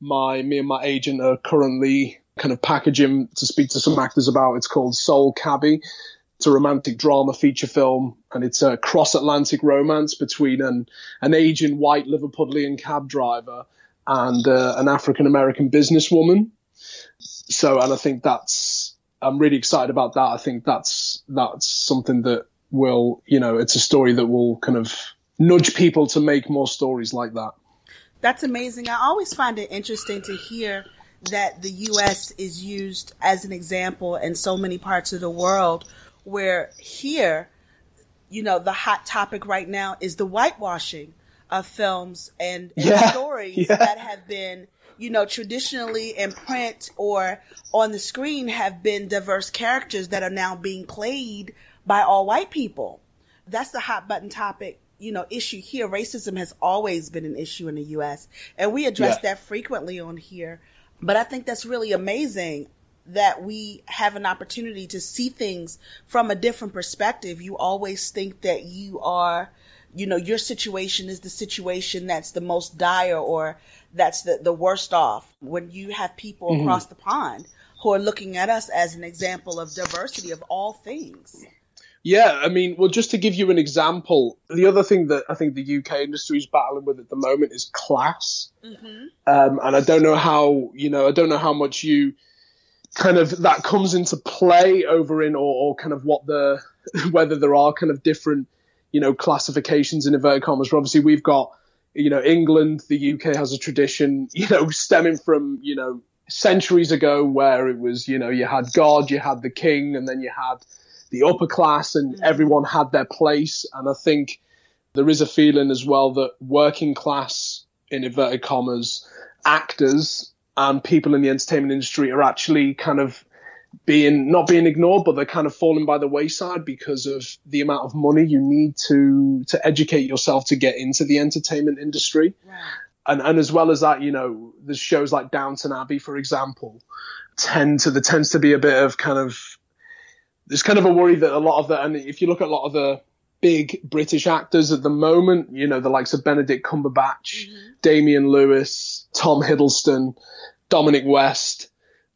my me and my agent are currently kind of packaging to speak to some actors about. It's called Soul Cabby. It's a romantic drama feature film, and it's a cross-Atlantic romance between an an aging white Liverpudlian cab driver and uh, an African American businesswoman. So, and I think that's I'm really excited about that. I think that's that's something that will, you know, it's a story that will kind of nudge people to make more stories like that. That's amazing. I always find it interesting to hear that the U.S. is used as an example in so many parts of the world, where here, you know, the hot topic right now is the whitewashing of films and, and Yeah, stories yeah. that have been, you know, traditionally in print or on the screen have been diverse characters that are now being played by all white people. That's the hot button topic, you know, issue here. Racism has always been an issue in the U.S. and we address Yeah. that frequently on here. But I think that's really amazing that we have an opportunity to see things from a different perspective. You always think that you are, you know, your situation is the situation that's the most dire or that's the, the worst off. When you have people Mhm. across the pond who are looking at us as an example of diversity of all things. Yeah, I mean, well, just to give you an example, the other thing that I think the UK industry is battling with at the moment is class. Mm-hmm. Um, and I don't know how, you know, I don't know how much you kind of that comes into play over in or, or kind of what the, whether there are kind of different, you know, classifications in inverted commas. But obviously we've got, you know, England, the UK has a tradition, you know, stemming from, you know, centuries ago where it was, you know, you had God, you had the king, and then you had the upper class and mm. everyone had their place. And I think there is a feeling as well that working class, in inverted commas, actors and people in the entertainment industry are actually kind of being not being ignored, but they're kind of falling by the wayside because of the amount of money you need to to educate yourself to get into the entertainment industry. And and as well as that, you know, there's shows like Downton Abbey, for example, tend to there tends to be a bit of kind of there's kind of a worry that a lot of the and if you look at a lot of the big British actors at the moment, you know, the likes of Benedict Cumberbatch, Damian Lewis, Tom Hiddleston, Dominic West,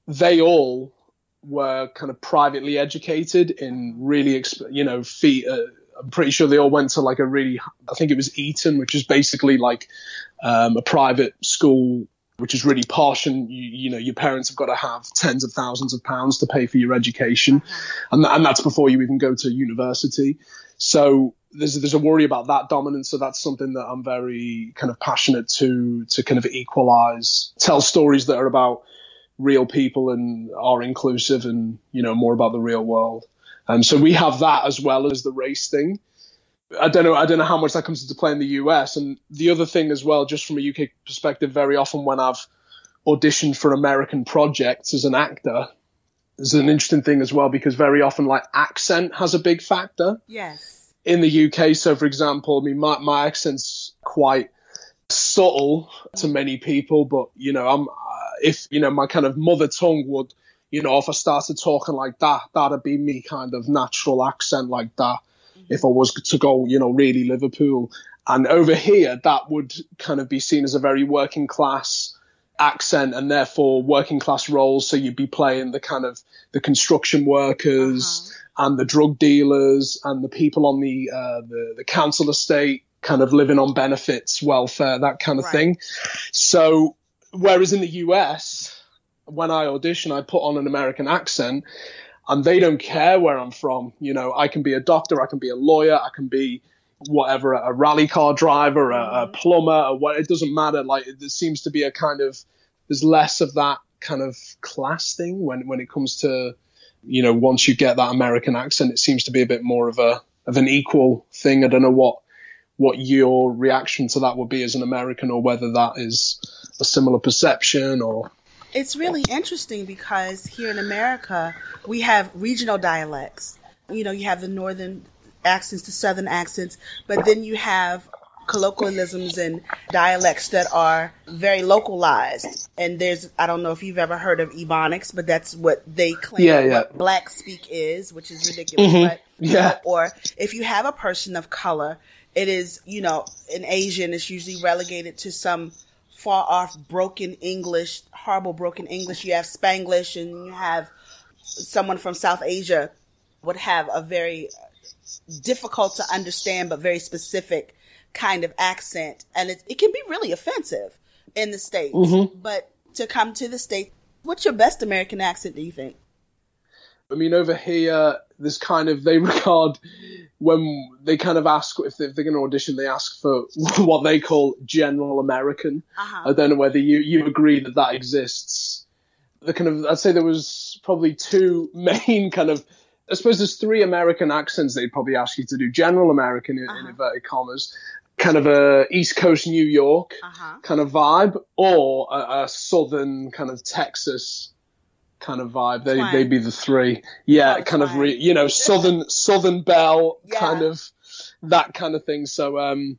they all were kind of privately educated in really, exp- you know, fee, uh, I'm pretty sure they all went to like a really, I think it was Eton, which is basically like um, a private school, which is really posh, and you, you know your parents have got to have tens of thousands of pounds to pay for your education, and and that's before you even go to university. So there's there's a worry about that dominance. So that's something that I'm very kind of passionate to to kind of equalize, tell stories that are about real people and are inclusive and you know more about the real world. Um, so we have that as well as the race thing. I don't know. I don't know how much that comes into play in the US. And the other thing as well, just from a UK perspective, very often when I've auditioned for American projects as an actor, there's an interesting thing as well because very often like accent has a big factor Yes. in the UK. So, for example, I mean, my, my accent's quite subtle to many people, but you know, I'm uh, if you know my kind of mother tongue would, you know, if I started talking like that, that'd be me kind of natural accent like that. If I was to go, you know, really Liverpool, and over here, that would kind of be seen as a very working class accent and therefore working class roles. So you'd be playing the kind of the construction workers and the drug dealers and the people on the uh, the, the council estate, kind of living on benefits, welfare, that kind of thing. So whereas in the US, when I audition, I put on an American accent. And they don't care where I'm from. You know, I can be a doctor, I can be a lawyer, I can be whatever, a rally car driver, a, a mm-hmm. plumber, or what, it doesn't matter. Like, there seems to be a kind of, there's less of that kind of class thing when, when it comes to, you know, once you get that American accent, it seems to be a bit more of a, of an equal thing. I don't know what, what your reaction to that would be as an American or whether that is a similar perception or, It's really interesting because here in America, we have regional dialects. You know, you have the northern accents, the southern accents, but then you have colloquialisms and dialects that are very localized. And there's, I don't know if you've ever heard of Ebonics, but that's what they claim Yeah, yeah. what black speak is, which is ridiculous. Mhm. But, Yeah. Or if you have a person of color, it is, you know, an Asian is usually relegated to some far off broken English, horrible broken English. You have Spanglish and you have someone from South Asia would have a very difficult to understand but very specific kind of accent, and it, it can be really offensive in the states. Mhm. But to come to the states, what's your best American accent? Do you think? I mean, over here, there's kind of they regard when they kind of ask if, they, if they're going to audition, they ask for what they call general American. Uh-huh. I don't know whether you you agree that that exists. The kind of I'd say there was probably two main kind of. I suppose there's three American accents they'd probably ask you to do. General American in, in uh-huh. inverted commas, kind of a East Coast New York uh-huh. kind of vibe, or a, a Southern kind of Texas kind of vibe. They Twang. they'd be the three. Yeah, kind of re, you know Southern Southern Belle kind of that kind of thing. So um,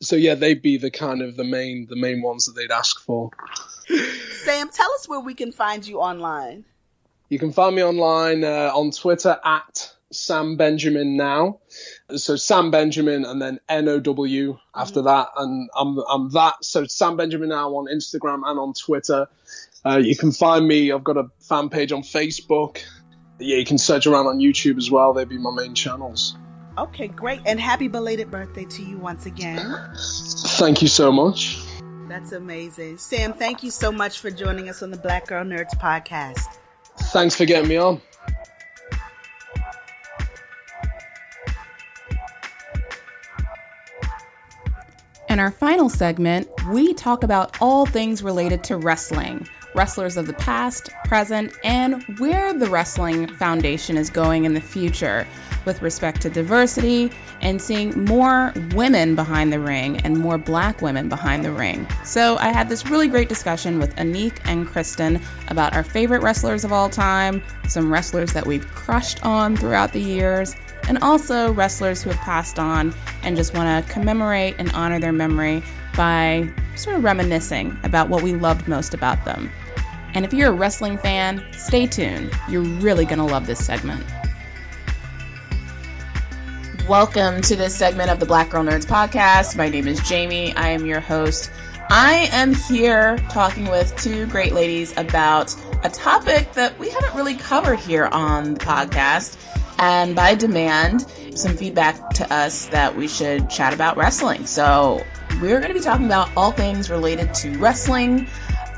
so yeah, they'd be the kind of the main the main ones that they'd ask for. Sam, tell us where we can find you online. You can find me online uh, on Twitter at Sam Benjamin now. So Sam Benjamin and then N O W after that, and I'm I'm that. So Sam Benjamin now on Instagram and on Twitter. Uh, you can find me. I've got a fan page on Facebook. Yeah, you can search around on YouTube as well. They'd be my main channels. Okay, great. And happy belated birthday to you once again. Thank you so much. That's amazing. Sam, thank you so much for joining us on the Black Girl Nerds podcast. Thanks for getting me on. In our final segment, we talk about all things related to wrestling, wrestlers of the past, present, and where the Wrestling Foundation is going in the future with respect to diversity and seeing more women behind the ring and more black women behind the ring. So I had this really great discussion with Anik and Kristen about our favorite wrestlers of all time, some wrestlers that we've crushed on throughout the years, and also wrestlers who have passed on and just want to commemorate and honor their memory by sort of reminiscing about what we loved most about them. And if you're a wrestling fan, stay tuned. You're really going to love this segment. Welcome to this segment of the Black Girl Nerds podcast. My name is Jamie. I am your host. I am here talking with two great ladies about a topic that we haven't really covered here on the podcast. And by demand, some feedback to us that we should chat about wrestling. So we're going to be talking about all things related to wrestling,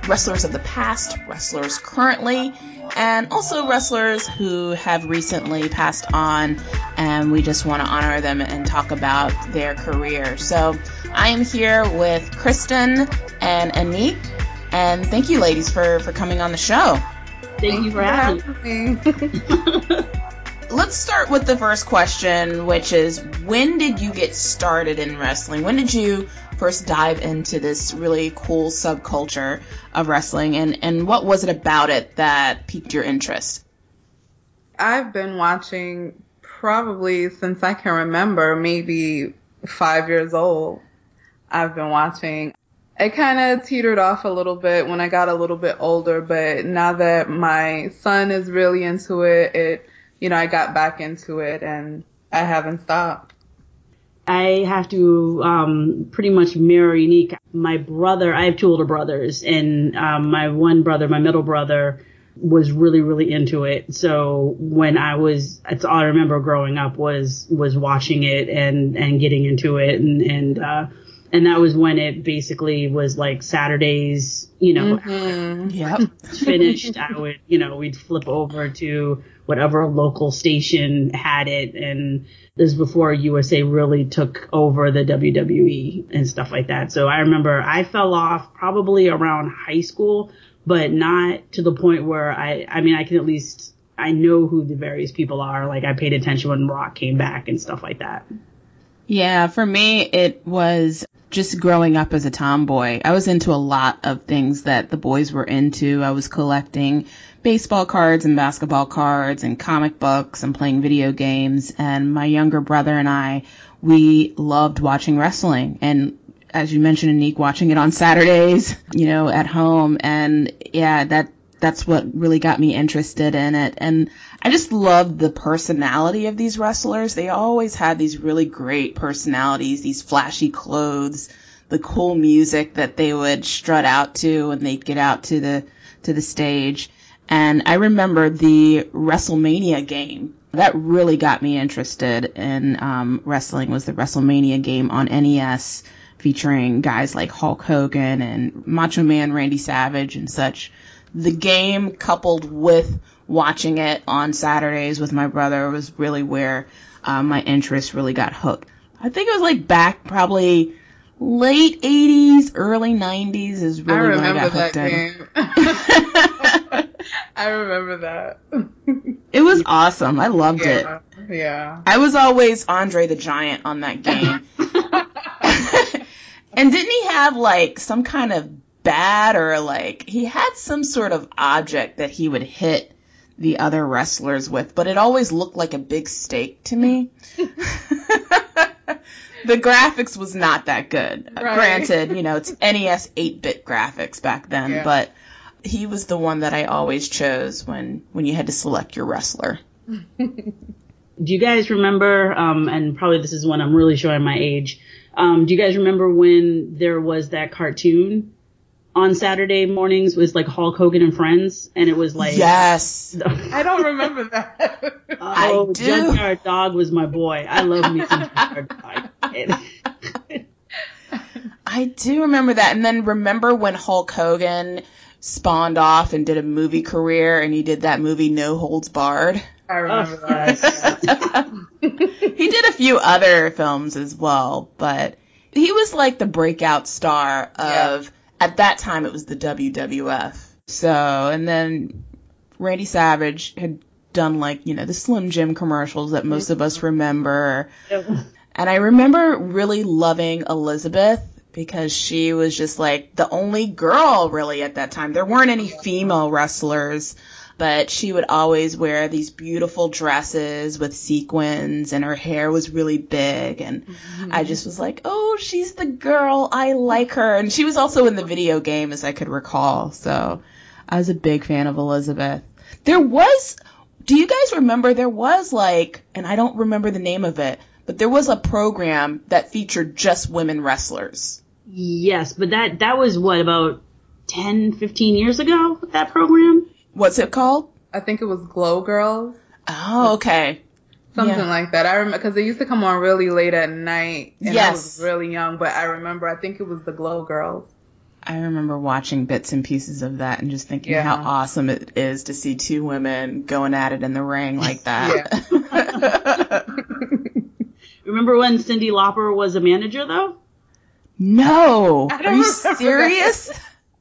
wrestlers of the past, wrestlers currently, and also wrestlers who have recently passed on, and we just want to honor them and talk about their career. So I am here with Kristen and Anik, and thank you, ladies, for for coming on the show. Thank you for having me. Let's start with the first question, which is when did you get started in wrestling? When did you first dive into this really cool subculture of wrestling and, and what was it about it that piqued your interest? I've been watching probably since I can remember, maybe five years old. I've been watching. It kind of teetered off a little bit when I got a little bit older, but now that my son is really into it, it, you know, I got back into it and I haven't stopped. I have to um, pretty much mirror Anik. My brother, I have two older brothers, and um, my one brother, my middle brother, was really really into it. So when I was, that's all I remember growing up was was watching it and and getting into it, and and uh, and that was when it basically was like Saturdays, you know, mm-hmm. yep. finished. I would, you know, we'd flip over to whatever local station had it, and this is before USA really took over the WWE and stuff like that. So I remember I fell off probably around high school, but not to the point where I, I mean, I can at least, I know who the various people are. Like I paid attention when Rock came back and stuff like that. Yeah, for me, it was just growing up as a tomboy. I was into a lot of things that the boys were into. I was collecting baseball cards and basketball cards and comic books and playing video games. And my younger brother and I, we loved watching wrestling. And as you mentioned, Anik, watching it on Saturdays, you know, at home. And yeah, that, that's what really got me interested in it. And I just loved the personality of these wrestlers. They always had these really great personalities, these flashy clothes, the cool music that they would strut out to when they'd get out to the, to the stage. And I remember the WrestleMania game That really got me interested in um, wrestling was the WrestleMania game on NES featuring guys like Hulk Hogan and Macho Man Randy Savage and such. The game coupled with watching it on Saturdays with my brother was really where uh, my interest really got hooked. I think it was like back probably late 80s, early 90s is really I when I got that hooked in. game. I remember that. It was awesome. I loved it. Yeah, yeah. I was always Andre the Giant on that game. and didn't he have like some kind of bat or like he had some sort of object that he would hit the other wrestlers with, but it always looked like a big steak to me. the graphics was not that good. Right. Granted, you know, it's NES 8-bit graphics back then, Yeah. but he was the one that I always chose when when you had to select your wrestler. Do you guys remember? Um, and probably this is when I'm really showing my age. Um, do you guys remember when there was that cartoon on Saturday mornings? Was like Hulk Hogan and Friends, and it was like yes. I don't remember that. Oh, I do. Junkyard Dog was my boy. I love me some Junkyard Dog. I do remember that. And then remember when Hulk Hogan spawned off and did a movie career and he did that movie No Holds Barred? I remember that. he did a few other films as well, but he was like the breakout star of, at that time it was the WWF. So, and then Randy Savage had done like, you know, the Slim Jim commercials that most of us mm-hmm. remember. And I remember really loving Elizabeth because she was just like the only girl really at that time. There weren't any female wrestlers, but she would always wear these beautiful dresses with sequins and her hair was really big and I mm-hmm. just was like, "Oh, she's the girl. I like her." And she was also in the video game as I could recall. So, I was a big fan of Elizabeth. There was do you guys remember there was like, and I don't remember the name of it, but there was a program that featured just women wrestlers. Yes, but that that was what about 10, 15 years ago. That program. What's it called? I think it was Glow Girls. Oh, okay. Something Yeah. like that. I remember because they used to come on really late at night. And I was really young, but I remember. I think it was the Glow Girls. I remember watching bits and pieces of that and just thinking Yeah. how awesome it is to see two women going at it in the ring like that. Remember when Cyndi Lauper was a manager though? No. Are you serious?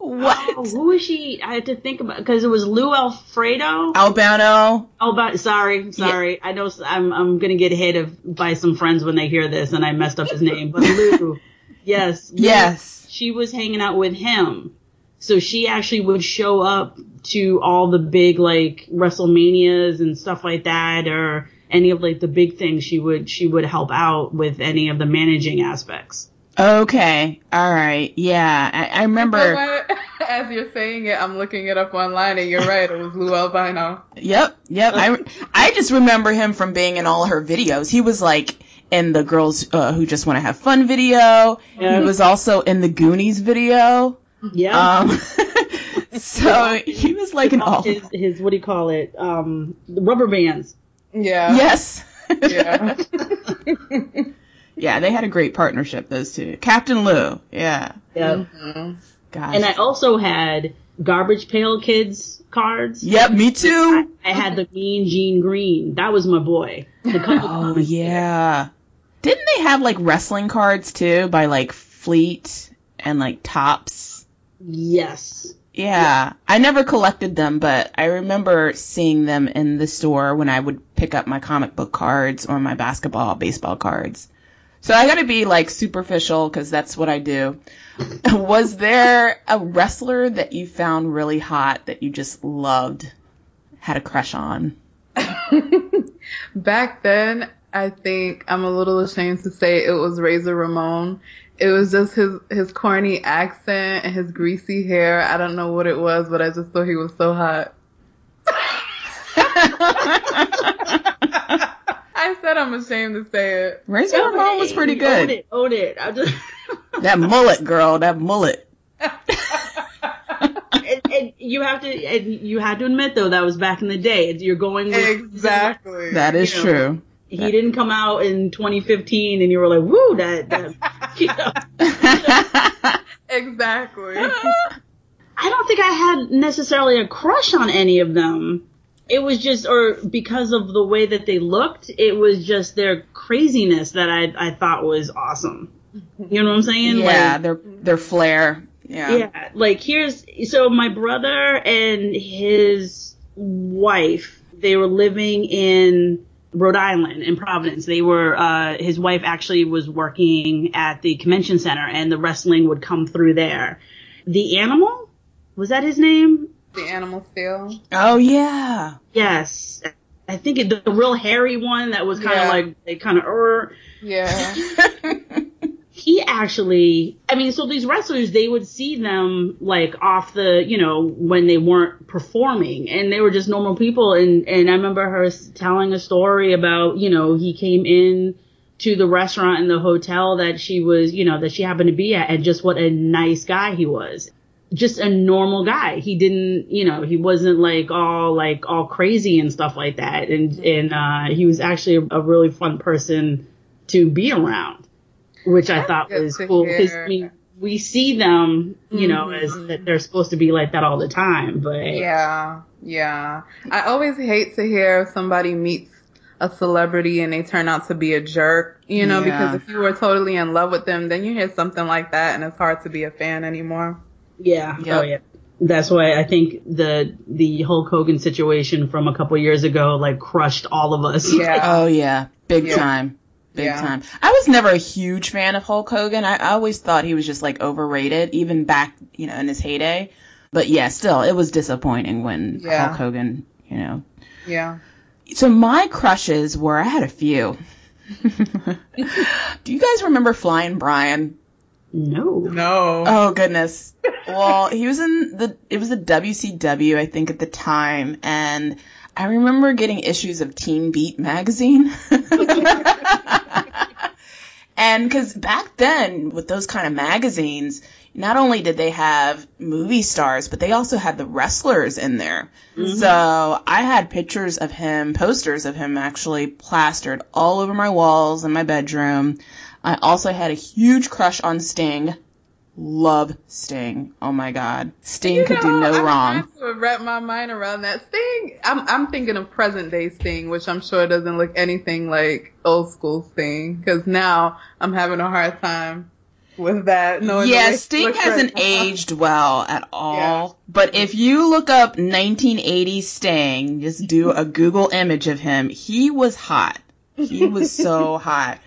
Oh, what? Oh, who was she? I had to think about because it was Lou Alfredo. Albano. Alba, sorry, sorry. I know I'm I'm gonna get hit of by some friends when they hear this, and I messed up his name. But Lou, yes, Lou, Yes. she was hanging out with him, so she actually would show up to all the big like WrestleManias and stuff like that, or any of like the big things. She would she would help out with any of the managing aspects. Okay. All right. Yeah. I, I remember. You know what? As you're saying it, I'm looking it up online, and you're right. It was Lou Albano. Yep, yep. I, I just remember him from being in all her videos. He was like in the Girls uh, Who Just Want to Have Fun video. Yeah. He was also in the Goonies video. Yeah. Um, so he was like in all. his, his what do you call it? Um, rubber bands. Yeah. Yes. Yeah. Yeah, they had a great partnership, those two. Captain Lou. Yeah. Yeah. Mm-hmm. Gosh. And I also had Garbage Pail Kids cards. Yep, me too. I, I had the Mean Gene Green. That was my boy. The Oh yeah. Didn't they have like wrestling cards too by like Fleer and like Topps? Yes. Yeah. I never collected them, but I remember seeing them in the store when I would pick up my comic book cards or my basketball, baseball cards. So I gotta be like superficial because that's what I do. Was there a wrestler that you found really hot that you just loved, had a crush on? Back then, I think I'm a little ashamed to say it was Razor Ramon. It was just his his corny accent and his greasy hair. I don't know what it was, but I just thought he was so hot. I said I'm ashamed to say it. Razor Ramon was pretty good. Own it. Own it. I just, That mullet, girl, that mullet. and, and you have to and you had to admit though that was back in the day. You're going with Exactly. That is you know, true. He didn't come out in 2015 and you were like, "Woo, that." that you know. Exactly. I don't think I had necessarily a crush on any of them. It was just, or because of the way that they looked, it was just their craziness that I I thought was awesome. You know what I'm saying? yeah, Like, their their flair. Yeah. yeah, like here's so my brother and his wife, they were living in Rhode Island in Providence. They were uh his wife actually was working at the convention center and the wrestling would come through there. The animal? Was that his name? The Animal Steele. Oh yeah. Yes. I think it, the real hairy one that was kind of Yeah. like they kind of er. Yeah. he actually i mean so these wrestlers they would see them like off the you know when they weren't performing and they were just normal people and and i remember her telling a story about you know he came in to the restaurant in the hotel that she was you know that she happened to be at and just what a nice guy he was just a normal guy he didn't you know he wasn't like all like all crazy and stuff like that and and uh he was actually a, really fun person to be around which I thought was cool because. I mean we see them, you know, Mhm. as that they're supposed to be like that all the time, but Yeah, yeah. I always hate to hear if somebody meets a celebrity and they turn out to be a jerk, you know, Yeah. because if you were totally in love with them, then you hear something like that and it's hard to be a fan anymore. Yeah, Yep. oh yeah. That's why I think the the Hulk Hogan situation from a couple years ago like crushed all of us. Yeah. Oh yeah. Big Yeah. time. Big Yeah. time. I was never a huge fan of Hulk Hogan. I, I always thought he was just like overrated, even back, you know, in his heyday. But yeah, still, it was disappointing when Yeah. Hulk Hogan, you know. Yeah. So my crushes were, I had a few. Do you guys remember Flying Brian? No. No. Oh goodness. Well, he was in the it was the WCW I think at the time and I remember getting issues of Teen Beat magazine. and cuz back then with those kind of magazines, not only did they have movie stars, but they also had the wrestlers in there. Mm-hmm. So I had pictures of him, posters of him actually plastered all over my walls in my bedroom. I also had a huge crush on Sting. Love Sting. Oh my god. Sting You could know, do no I'm wrong. trying to wrap my mind around that Sting. I'm I'm thinking of present day Sting, which I'm sure doesn't look anything like old school Sting. Because now I'm having a hard time with that. Way Yeah, Sting hasn't right aged well at all. But if you look up 1980 Sting, just do a Google image of him, he was hot. He was so hot.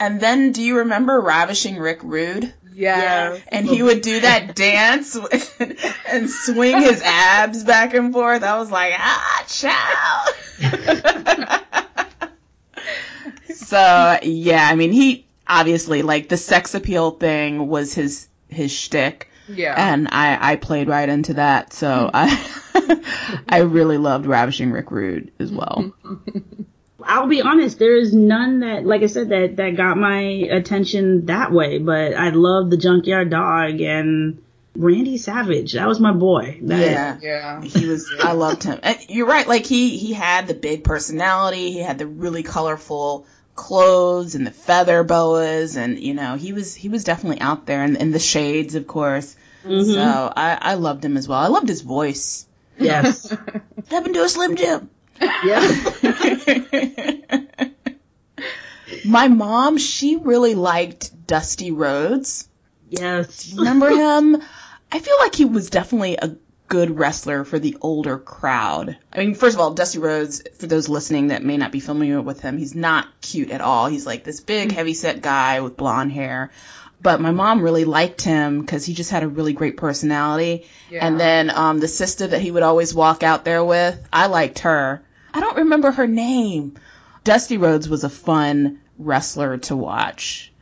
And then do you remember Ravishing Rick Rude? Yeah. And he would do that dance and swing his abs back and forth. I was like, ah, chow. so yeah, I mean, he obviously like the sex appeal thing was his his shtick, Yeah. and I I played right into that. So I I really loved Ravishing Rick Rude as well. I'll be honest, there is none that, like I said, that, that got my attention that way, but I love the Junkyard Dog and Randy Savage. That was my boy. That- Yeah. yeah. he was I loved him. And you're right, like he he had the big personality, he had the really colorful clothes and the feather boas and you know, he was he was definitely out there and, and the shades of course. Mhm. So I, I loved him as well. I loved his voice. Yes. Happened to a Slim Jim. Yeah. My mom, she really liked Dusty Rhodes. Yes. Remember him? I feel like he was definitely a good wrestler for the older crowd. I mean, first of all, Dusty Rhodes, for those listening that may not be familiar with him, he's not cute at all. He's like this big, heavy-set guy with blonde hair. But my mom really liked him because he just had a really great personality. Yeah. And then um, the sister that he would always walk out there with, I liked her. I don't remember her name. Dusty Rhodes was a fun wrestler to watch.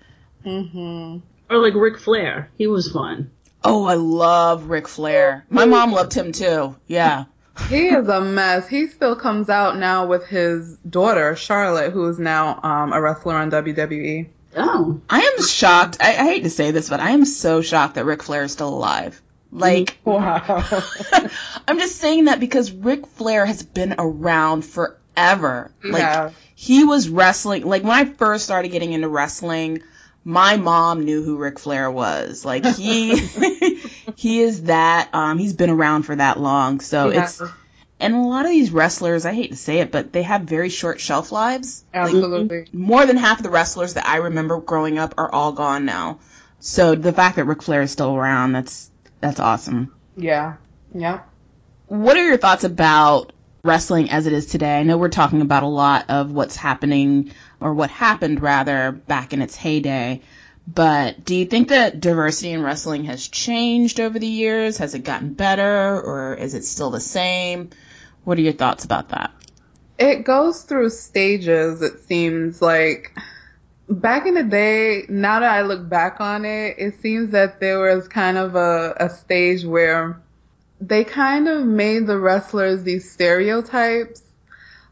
Mhm. Or like Ric Flair. He was fun. Oh, I love Ric Flair. My mom loved him too. Yeah. He is a mess. He still comes out now with his daughter Charlotte, who is now um, a wrestler on WWE. Oh. I am shocked. I, I hate to say this, but I am so shocked that Ric Flair is still alive. Like, wow. I'm just saying that because Ric Flair has been around forever. Like, Yeah. he was wrestling. Like, when I first started getting into wrestling, my mom knew who Ric Flair was. Like, he, he is that, um, he's been around for that long. So Yeah. it's, and a lot of these wrestlers, I hate to say it, but they have very short shelf lives. Like, Absolutely. more than half of the wrestlers that I remember growing up are all gone now. So the fact that Ric Flair is still around, that's that's awesome. Yeah. Yeah. What are your thoughts about wrestling as it is today? I know we're talking about a lot of what's happening or what happened rather back in its heyday. But do you think that diversity in wrestling has changed over the years? Has it gotten better or is it still the same? What are your thoughts about that? It goes through stages, it seems like. Back in the day, now that I look back on it, it seems that there was kind of a, a stage where they kind of made the wrestlers these stereotypes,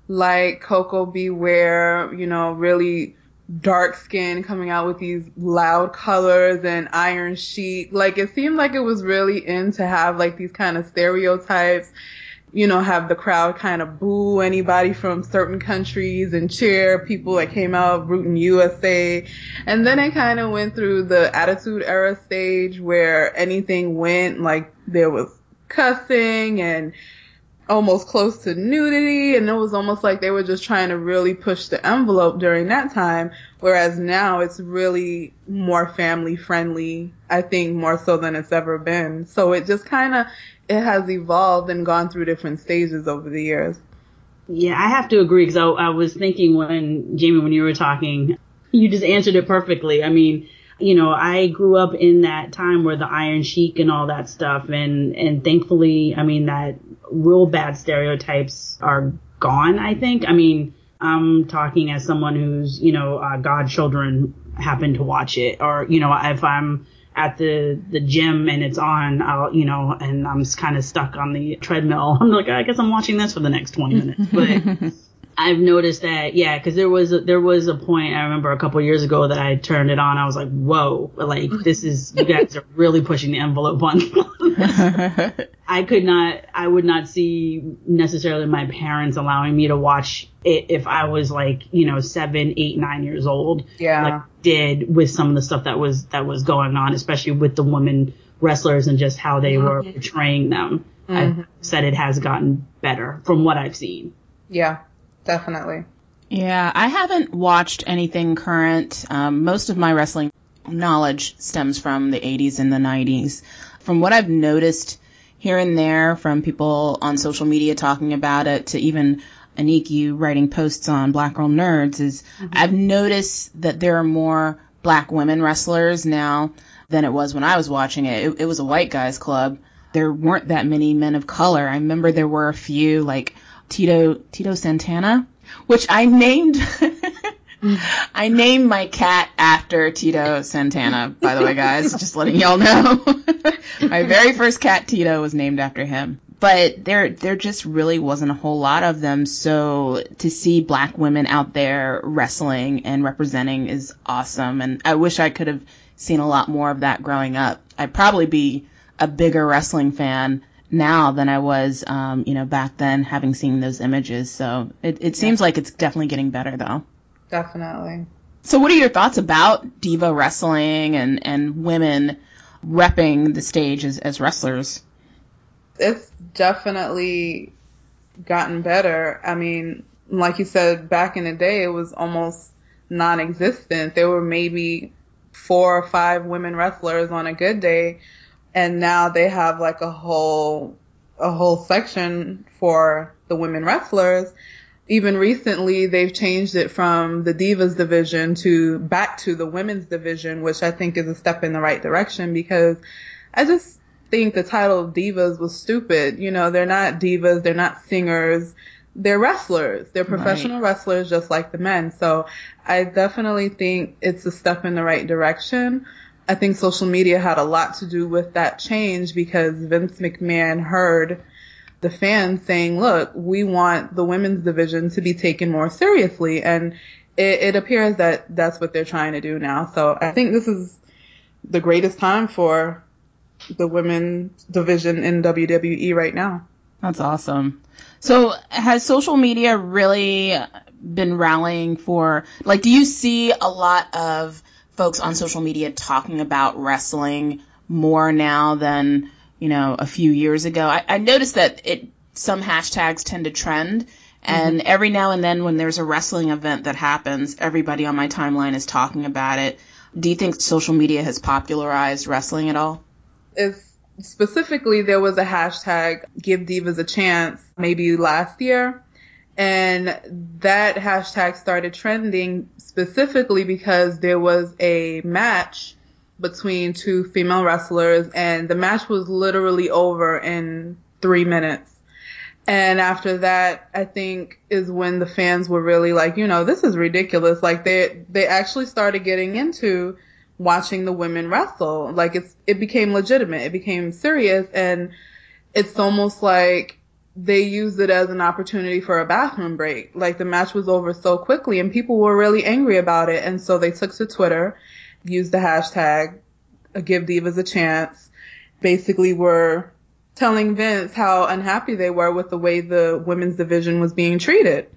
like Koko B. Ware, you know, really dark skin coming out with these loud colors and Iron Sheik. Like it seemed like it was really in to have like these kind of stereotypes you know, have the crowd kind of boo anybody from certain countries and cheer people that came out rooting USA. And then it kind of went through the attitude era stage where anything went, like there was cussing and almost close to nudity. And it was almost like they were just trying to really push the envelope during that time. Whereas now it's really more family friendly i think more so than it's ever been. So it just kind of it has evolved and gone through different stages over the years Yeah, I have to agree because I, I was thinking when Jamie, when you were talking, you just answered it perfectly. I mean, you know, I grew up in that time where the Iron Sheik and all that stuff, and and thankfully, I mean, that real bad stereotypes are gone. I think. I mean, I'm talking as someone who's you know uh, godchildren happen to watch it, or you know, if I'm at the the gym and it's on, I'll you know, and I'm kind of stuck on the treadmill. I'm like, I guess I'm watching this for the next 20 minutes, but. I've noticed that, yeah, because there was a, there was a point I remember a couple years ago that I turned it on. I was like, whoa, like this is you guys are really pushing the envelope on. I could not, I would not see necessarily my parents allowing me to watch it if I was like, you know, seven, eight, nine years old. Yeah. Like did with some of the stuff that was that was going on, especially with the women wrestlers and just how they were portraying them. Mhm. I said it has gotten better from what I've seen. yeah definitely Yeah, I haven't watched anything current. Um, most of my wrestling knowledge stems from the 80s and the 90s. From what I've noticed here and there from people on social media talking about it to even Anik, you writing posts on Black Girl Nerds is mm-hmm. I've noticed that there are more black women wrestlers now than it was when I was watching it. It, it was a white guys club. There weren't that many men of color. I remember there were a few like Tito Tito Santana, which I named I named my cat after Tito Santana, by the way, guys. Just letting y'all know. my very first cat, Tito, was named after him. But there, there just really wasn't a whole lot of them. So to see black women out there wrestling and representing is awesome. And I wish I could have seen a lot more of that growing up. I'd probably be a bigger wrestling fan now than I was, um, you know, back then having seen those images. So it, it seems like it's definitely getting better though. Definitely So what are your thoughts about diva wrestling and, and women repping the stage as, as wrestlers? it's definitely gotten better. I mean, like you said, back in the day, it was almost non-existent. There were maybe four or five women wrestlers on a good day, and now they have like a whole a whole section for the women wrestlers. Even recently, they've changed it from the divas division to back to the women's division, which I think is a step in the right direction because I just think the title of divas was stupid. You know, they're not divas, they're not singers, they're wrestlers. They're professional wrestlers just like the men. So I definitely think it's a step in the right direction. I think social media had a lot to do with that change because Vince McMahon heard the fans saying, look, we want the women's division to be taken more seriously. And it, it appears that that's what they're trying to do now. So I think this is the greatest time for the women's division in WWE right now. That's awesome. So has social media really been rallying for, like, do you see a lot of folks on social media talking about wrestling more now than, you know, a few years ago? I, I noticed that it, some hashtags tend to trend. And mm-hmm. every now and then when there's a wrestling event that happens, everybody on my timeline is talking about it. Do you think social media has popularized wrestling at all? If specifically there was a hashtag give divas a chance maybe last year and that hashtag started trending specifically because there was a match between two female wrestlers and the match was literally over in three minutes and after that, I think is when the fans were really like, you know, this is ridiculous. Like they, they actually started getting into watching the women wrestle. Like it's, it became legitimate. It became serious and it's almost like they used it as an opportunity for a bathroom break. Like the match was over so quickly and people were really angry about it. And so they took to Twitter, used the hashtag, give divas a chance, basically were telling Vince how unhappy they were with the way the women's division was being treated.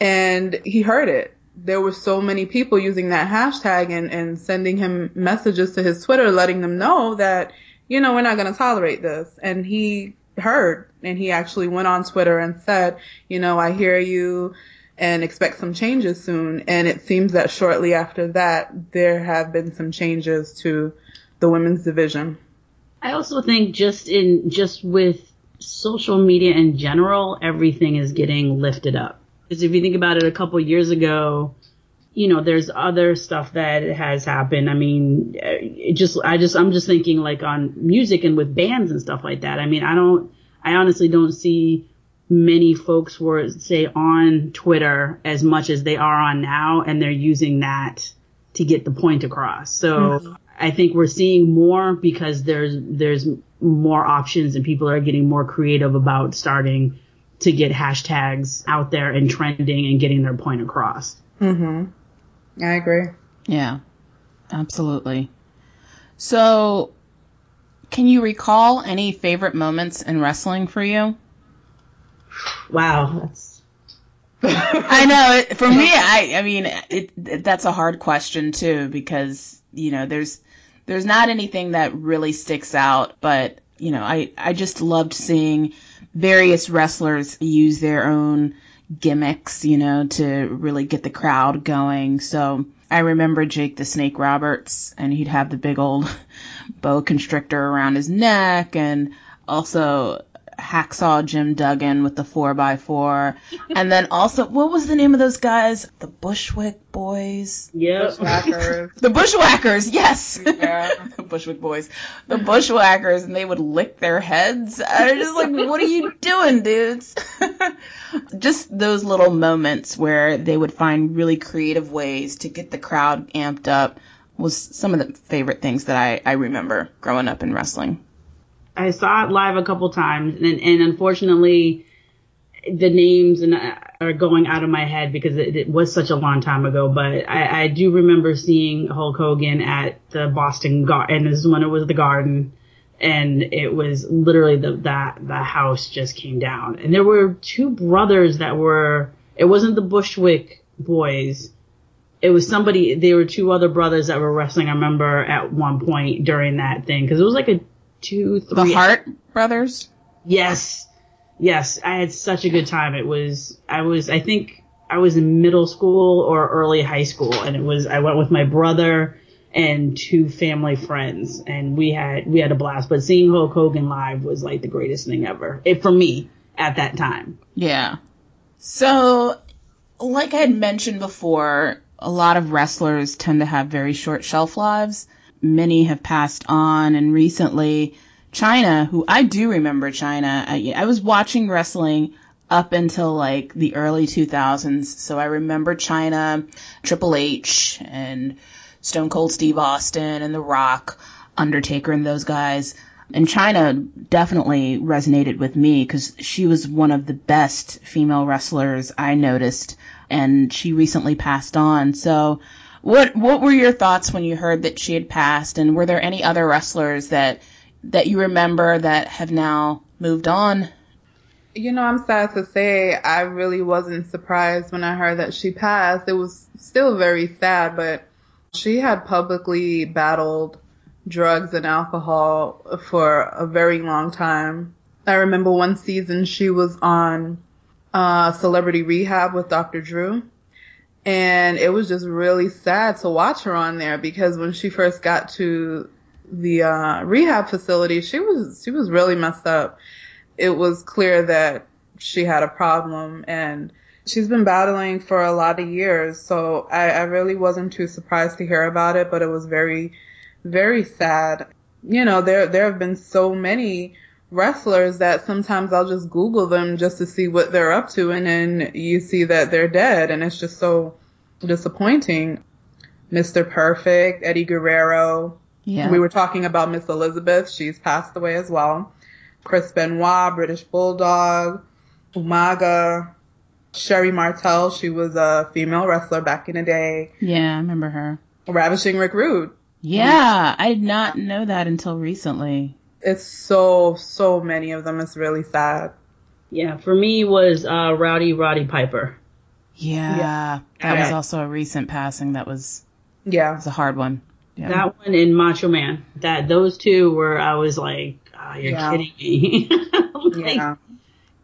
And he heard it. There were so many people using that hashtag and, and sending him messages to his Twitter letting them know that, you know, we're not going to tolerate this. And he heard and he actually went on Twitter and said, you know, I hear you and expect some changes soon. And it seems that shortly after that, there have been some changes to the women's division. I also think just in just with social media in general, everything is getting lifted up. Because if you think about it, a couple years ago, you know, there's other stuff that has happened. I mean, it just I just I'm just thinking like on music and with bands and stuff like that. I mean, I don't I honestly don't see many folks were say on Twitter as much as they are on now, and they're using that to get the point across. So. Mm-hmm. I think we're seeing more because there's there's more options and people are getting more creative about starting to get hashtags out there and trending and getting their point across. Mhm. I agree. Yeah. Absolutely. So, can you recall any favorite moments in wrestling for you? Wow, that's I know. For me, I I mean, it, it, that's a hard question too because you know there's there's not anything that really sticks out, but you know, I I just loved seeing various wrestlers use their own gimmicks, you know, to really get the crowd going. So I remember Jake the Snake Roberts, and he'd have the big old boa constrictor around his neck, and also Hacksaw Jim Duggan with the 4x4. and then also, what was the name of those guys? The Bushwick Boys? Yeah. Bushwhackers. the Bushwhackers, yes. Yeah. the Bushwick Boys. The Bushwhackers, and they would lick their heads. I was just like, what are you doing, dudes? just those little moments where they would find really creative ways to get the crowd amped up was some of the favorite things that I, I remember growing up in wrestling. I saw it live a couple times, and, and unfortunately, the names and uh, are going out of my head because it, it was such a long time ago. But I, I, do remember seeing Hulk Hogan at the Boston Garden, and this is when it was the Garden, and it was literally the that the house just came down, and there were two brothers that were. It wasn't the Bushwick boys. It was somebody. There were two other brothers that were wrestling. I remember at one point during that thing because it was like a two, three. The Hart brothers? Yes. Yes. I had such a good time. It was, I was, I think I was in middle school or early high school and it was, I went with my brother and two family friends and we had, we had a blast, but seeing Hulk Hogan live was like the greatest thing ever. It for me at that time. Yeah. So, like I had mentioned before, a lot of wrestlers tend to have very short shelf lives many have passed on, and recently Chyna, who I do remember Chyna. I, I was watching wrestling up until like the early 2000s, so I remember Chyna, Triple H, and Stone Cold Steve Austin, and The Rock, Undertaker, and those guys. And Chyna definitely resonated with me because she was one of the best female wrestlers I noticed, and she recently passed on. So what what were your thoughts when you heard that she had passed, and were there any other wrestlers that that you remember that have now moved on? You know, I'm sad to say I really wasn't surprised when I heard that she passed. It was still very sad, but she had publicly battled drugs and alcohol for a very long time. I remember one season she was on uh, Celebrity Rehab with Dr. Drew. And it was just really sad to watch her on there because when she first got to the uh, rehab facility, she was she was really messed up. It was clear that she had a problem and she's been battling for a lot of years. So I, I really wasn't too surprised to hear about it, but it was very, very sad. You know, there there have been so many wrestlers that sometimes I'll just Google them just to see what they're up to, and then you see that they're dead, and it's just so disappointing. Mr. Perfect, Eddie Guerrero. Yeah. We were talking about Miss Elizabeth. She's passed away as well. Chris Benoit, British Bulldog, Umaga, Sherri Martel. She was a female wrestler back in the day. Yeah, I remember her. Ravishing Rick Rude. Yeah, I did not know that until recently. It's so, so many of them. It's really sad. Yeah, for me was uh, Rowdy Roddy Piper. Yeah, yeah. that was also a recent passing. That was yeah, was a hard one. Yeah. That one and Macho Man. That those two were I was like, oh, you're Yeah. kidding me. like, Yeah.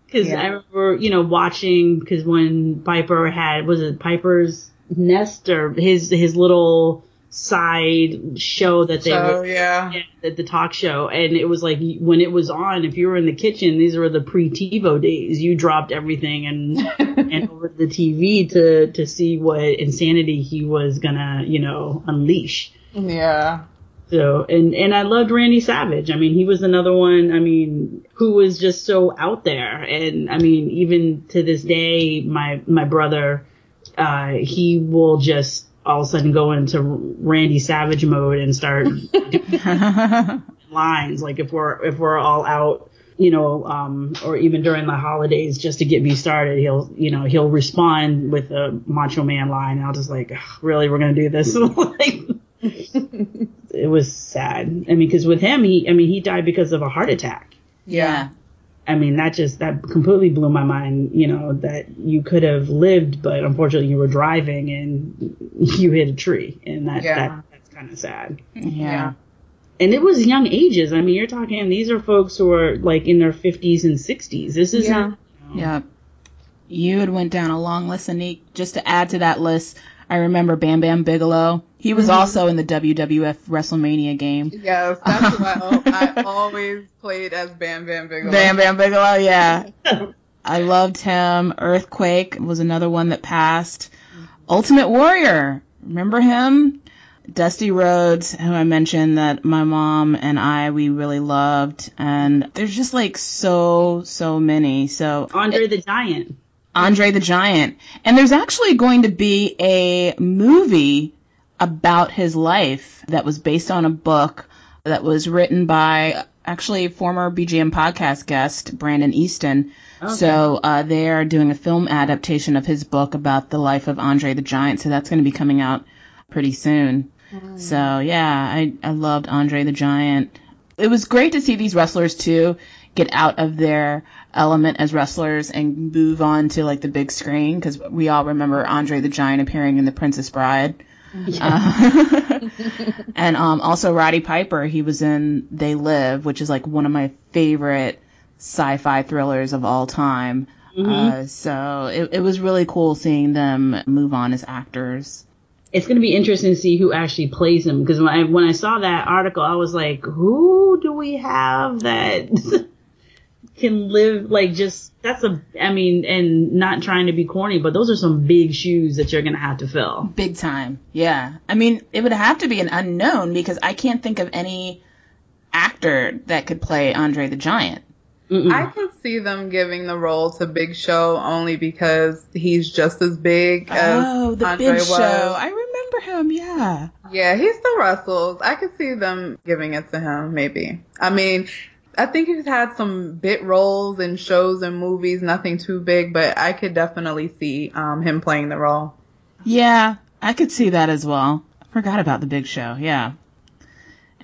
Because Yeah. I remember, you know, watching because when Piper had was it Piper's Nest or his his little side show that they So, were yeah. the, the talk show, and it was like when it was on, if you were in the kitchen, these were the pre TiVo days. You dropped everything and and over the TV to to see what insanity he was gonna, you know, unleash. Yeah. So and and I loved Randy Savage. I mean, he was another one. I mean, who was just so out there. And I mean, even to this day, my my brother, uh, he will just all of a sudden go into Randy Savage mode and start doing lines. Like if we're if we're all out. You know, um, or even during the holidays, just to get me started, he'll, you know, he'll respond with a Macho Man line, and I'll just like, really, we're gonna do this? like, it was sad. I mean, because with him, he, I mean, he died because of a heart attack. Yeah. I mean, that just that completely blew my mind. You know that you could have lived, but unfortunately, you were driving and you hit a tree, and that, Yeah. that that's kind of sad. Yeah. And it was young ages. I mean, you're talking these are folks who are like in their 50s and 60s. This is Yeah. Yeah. You had went down a long list, and Just to add to that list, I remember Bam Bam Bigelow. He was Mhm. also in the WWF WrestleMania game. Yes, that's why I, I always played as Bam Bam Bigelow. Bam Bam Bigelow, yeah. I loved him. Earthquake was another one that passed. Ultimate Warrior, remember him? Dusty Rhodes, who I mentioned that my mom and I we really loved, and there's just like so so many. So Andre the Giant. Andre the Giant. And there's actually going to be a movie about his life that was based on a book that was written by actually former BGM podcast guest Brandon Easton. Okay. So uh, they are doing a film adaptation of his book about the life of Andre the Giant. So that's going to be coming out pretty soon. So yeah, I, I loved Andre the Giant. It was great to see these wrestlers too get out of their element as wrestlers and move on to like the big screen because we all remember Andre the Giant appearing in The Princess Bride. Uh, and um, also Roddy Piper, he was in They Live, which is like one of my favorite sci-fi thrillers of all time. Mhm. Uh, so it, it was really cool seeing them move on as actors. it's going to be interesting to see who actually plays him because when I when I saw that article, I was like, who do we have that can live like just that's a I mean, and not trying to be corny, but those are some big shoes that you're going to have to fill. Big time. Yeah. I mean, it would have to be an unknown because I can't think of any actor that could play Andre the Giant. I can see them giving the role to Big Show only because he's just as big oh, as Oh, the Andre Big was. Show. I remember him. Yeah. Yeah, he still wrestles. I could see them giving it to him, maybe. I mean, I think he's had some bit roles in shows and movies, nothing too big, but I could definitely see um, him playing the role. Yeah, I could see that as well. Forgot about the Big Show. Yeah.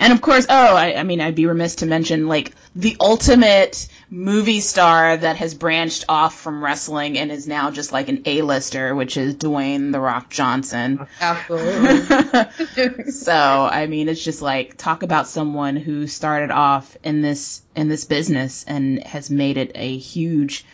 And of course, oh, I, I mean, I'd be remiss to mention like the ultimate movie star that has branched off from wrestling and is now just like an A-lister, which is Dwayne the Rock Johnson. Absolutely. so, I mean, it's just like talk about someone who started off in this in this business and has made it a huge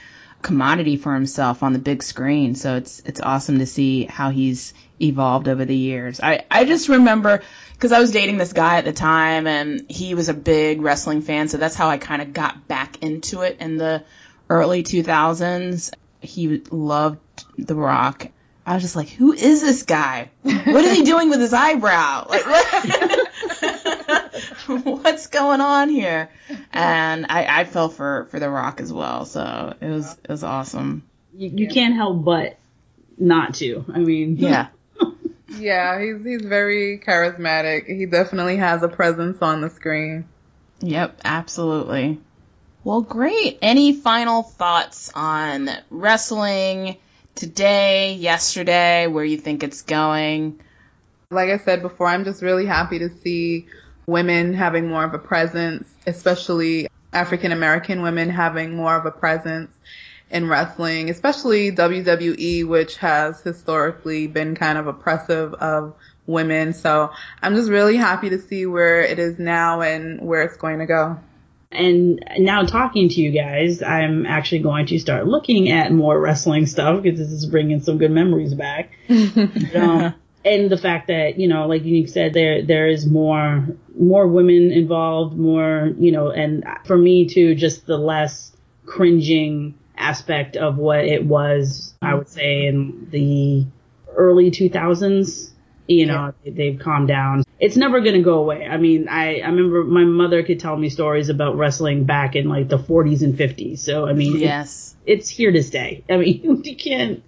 commodity for himself on the big screen. So it's it's awesome to see how he's evolved over the years. I I just remember because I was dating this guy at the time and he was a big wrestling fan, so that's how I kind of got back into it in the early 2000s. He loved The Rock. I was just like, who is this guy? What is he doing with his eyebrow? Like, what? what's going on here? And I, I fell for, for The Rock as well, so it was it was awesome. You, you can't help but not to. I mean, Yeah. Yeah, he's he's very charismatic. He definitely has a presence on the screen. Yep, absolutely. Well, great. Any final thoughts on wrestling today, yesterday, where you think it's going? Like I said before, I'm just really happy to see women having more of a presence, especially African American women having more of a presence in wrestling, especially WWE, which has historically been kind of oppressive of women. So I'm just really happy to see where it is now and where it's going to go. And now talking to you guys, I'm actually going to start looking at more wrestling stuff because this is bringing some good memories back. um, and the fact that you know, like you said, there there is more more women involved, more you know, and for me too, just the less cringing aspect of what it was. I would say in the early 2000s. You know, they've calmed down. It's never going to go away. I mean, I, I remember my mother could tell me stories about wrestling back in like the 40s and 50s. So, I mean, Yes. it's, it's here to stay. I mean, you can't,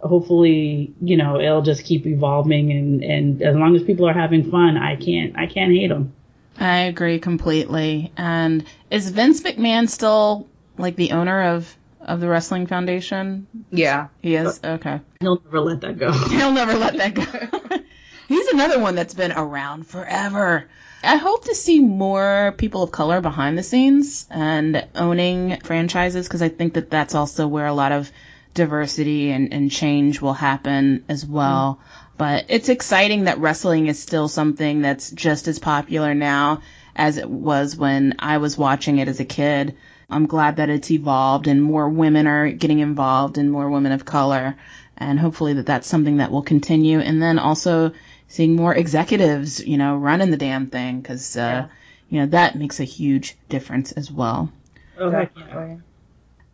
hopefully, you know, it'll just keep evolving and, and as long as people are having fun, I can't, I can't hate them. I agree completely. And is Vince McMahon still like the owner of of the Wrestling Foundation? Yeah. He is? Okay. He'll never let that go. He'll never let that go. He's another one that's been around forever. I hope to see more people of color behind the scenes and owning franchises because I think that that's also where a lot of diversity and, and change will happen as well. Mm-hmm. But it's exciting that wrestling is still something that's just as popular now as it was when I was watching it as a kid. I'm glad that it's evolved and more women are getting involved and more women of color. And hopefully that that's something that will continue. And then also seeing more executives, you know, running the damn thing because, uh, you know, that makes a huge difference as well. Oh, Definitely.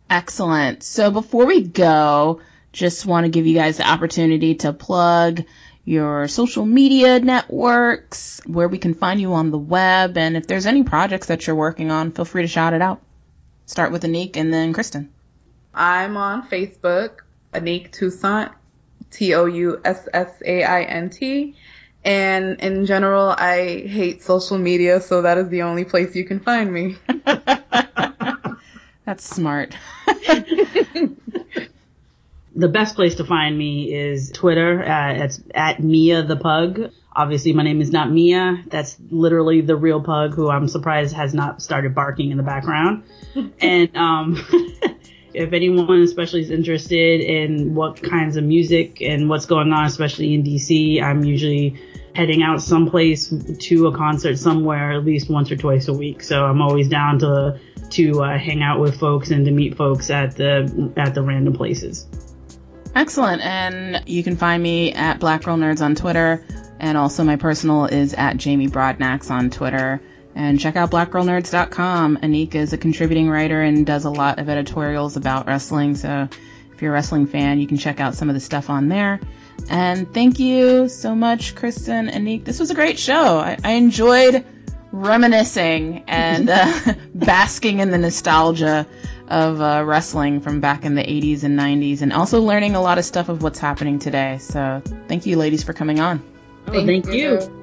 Excellent. So before we go, just want to give you guys the opportunity to plug your social media networks, where we can find you on the web, and if there's any projects that you're working on, feel free to shout it out. Start with Anik and then Kristen. I'm on Facebook, Anik Toussaint, T O U S S A I N T. And in general, I hate social media, so that is the only place you can find me. That's smart. the best place to find me is Twitter. Uh, it's at Mia the Pug. Obviously, my name is not Mia. That's literally the real pug who I'm surprised has not started barking in the background. and um, if anyone especially is interested in what kinds of music and what's going on, especially in DC, I'm usually heading out someplace to a concert somewhere at least once or twice a week. So I'm always down to to uh, hang out with folks and to meet folks at the at the random places. Excellent. And you can find me at Black Girl Nerds on Twitter. And also my personal is at Jamie Broadnax on Twitter. And check out blackgirlnerds.com. Anika is a contributing writer and does a lot of editorials about wrestling. So if you're a wrestling fan, you can check out some of the stuff on there. And thank you so much, Kristen and Anik. This was a great show. I, I enjoyed reminiscing and uh, basking in the nostalgia of uh, wrestling from back in the 80s and 90s and also learning a lot of stuff of what's happening today. So thank you ladies for coming on. Oh, thank you.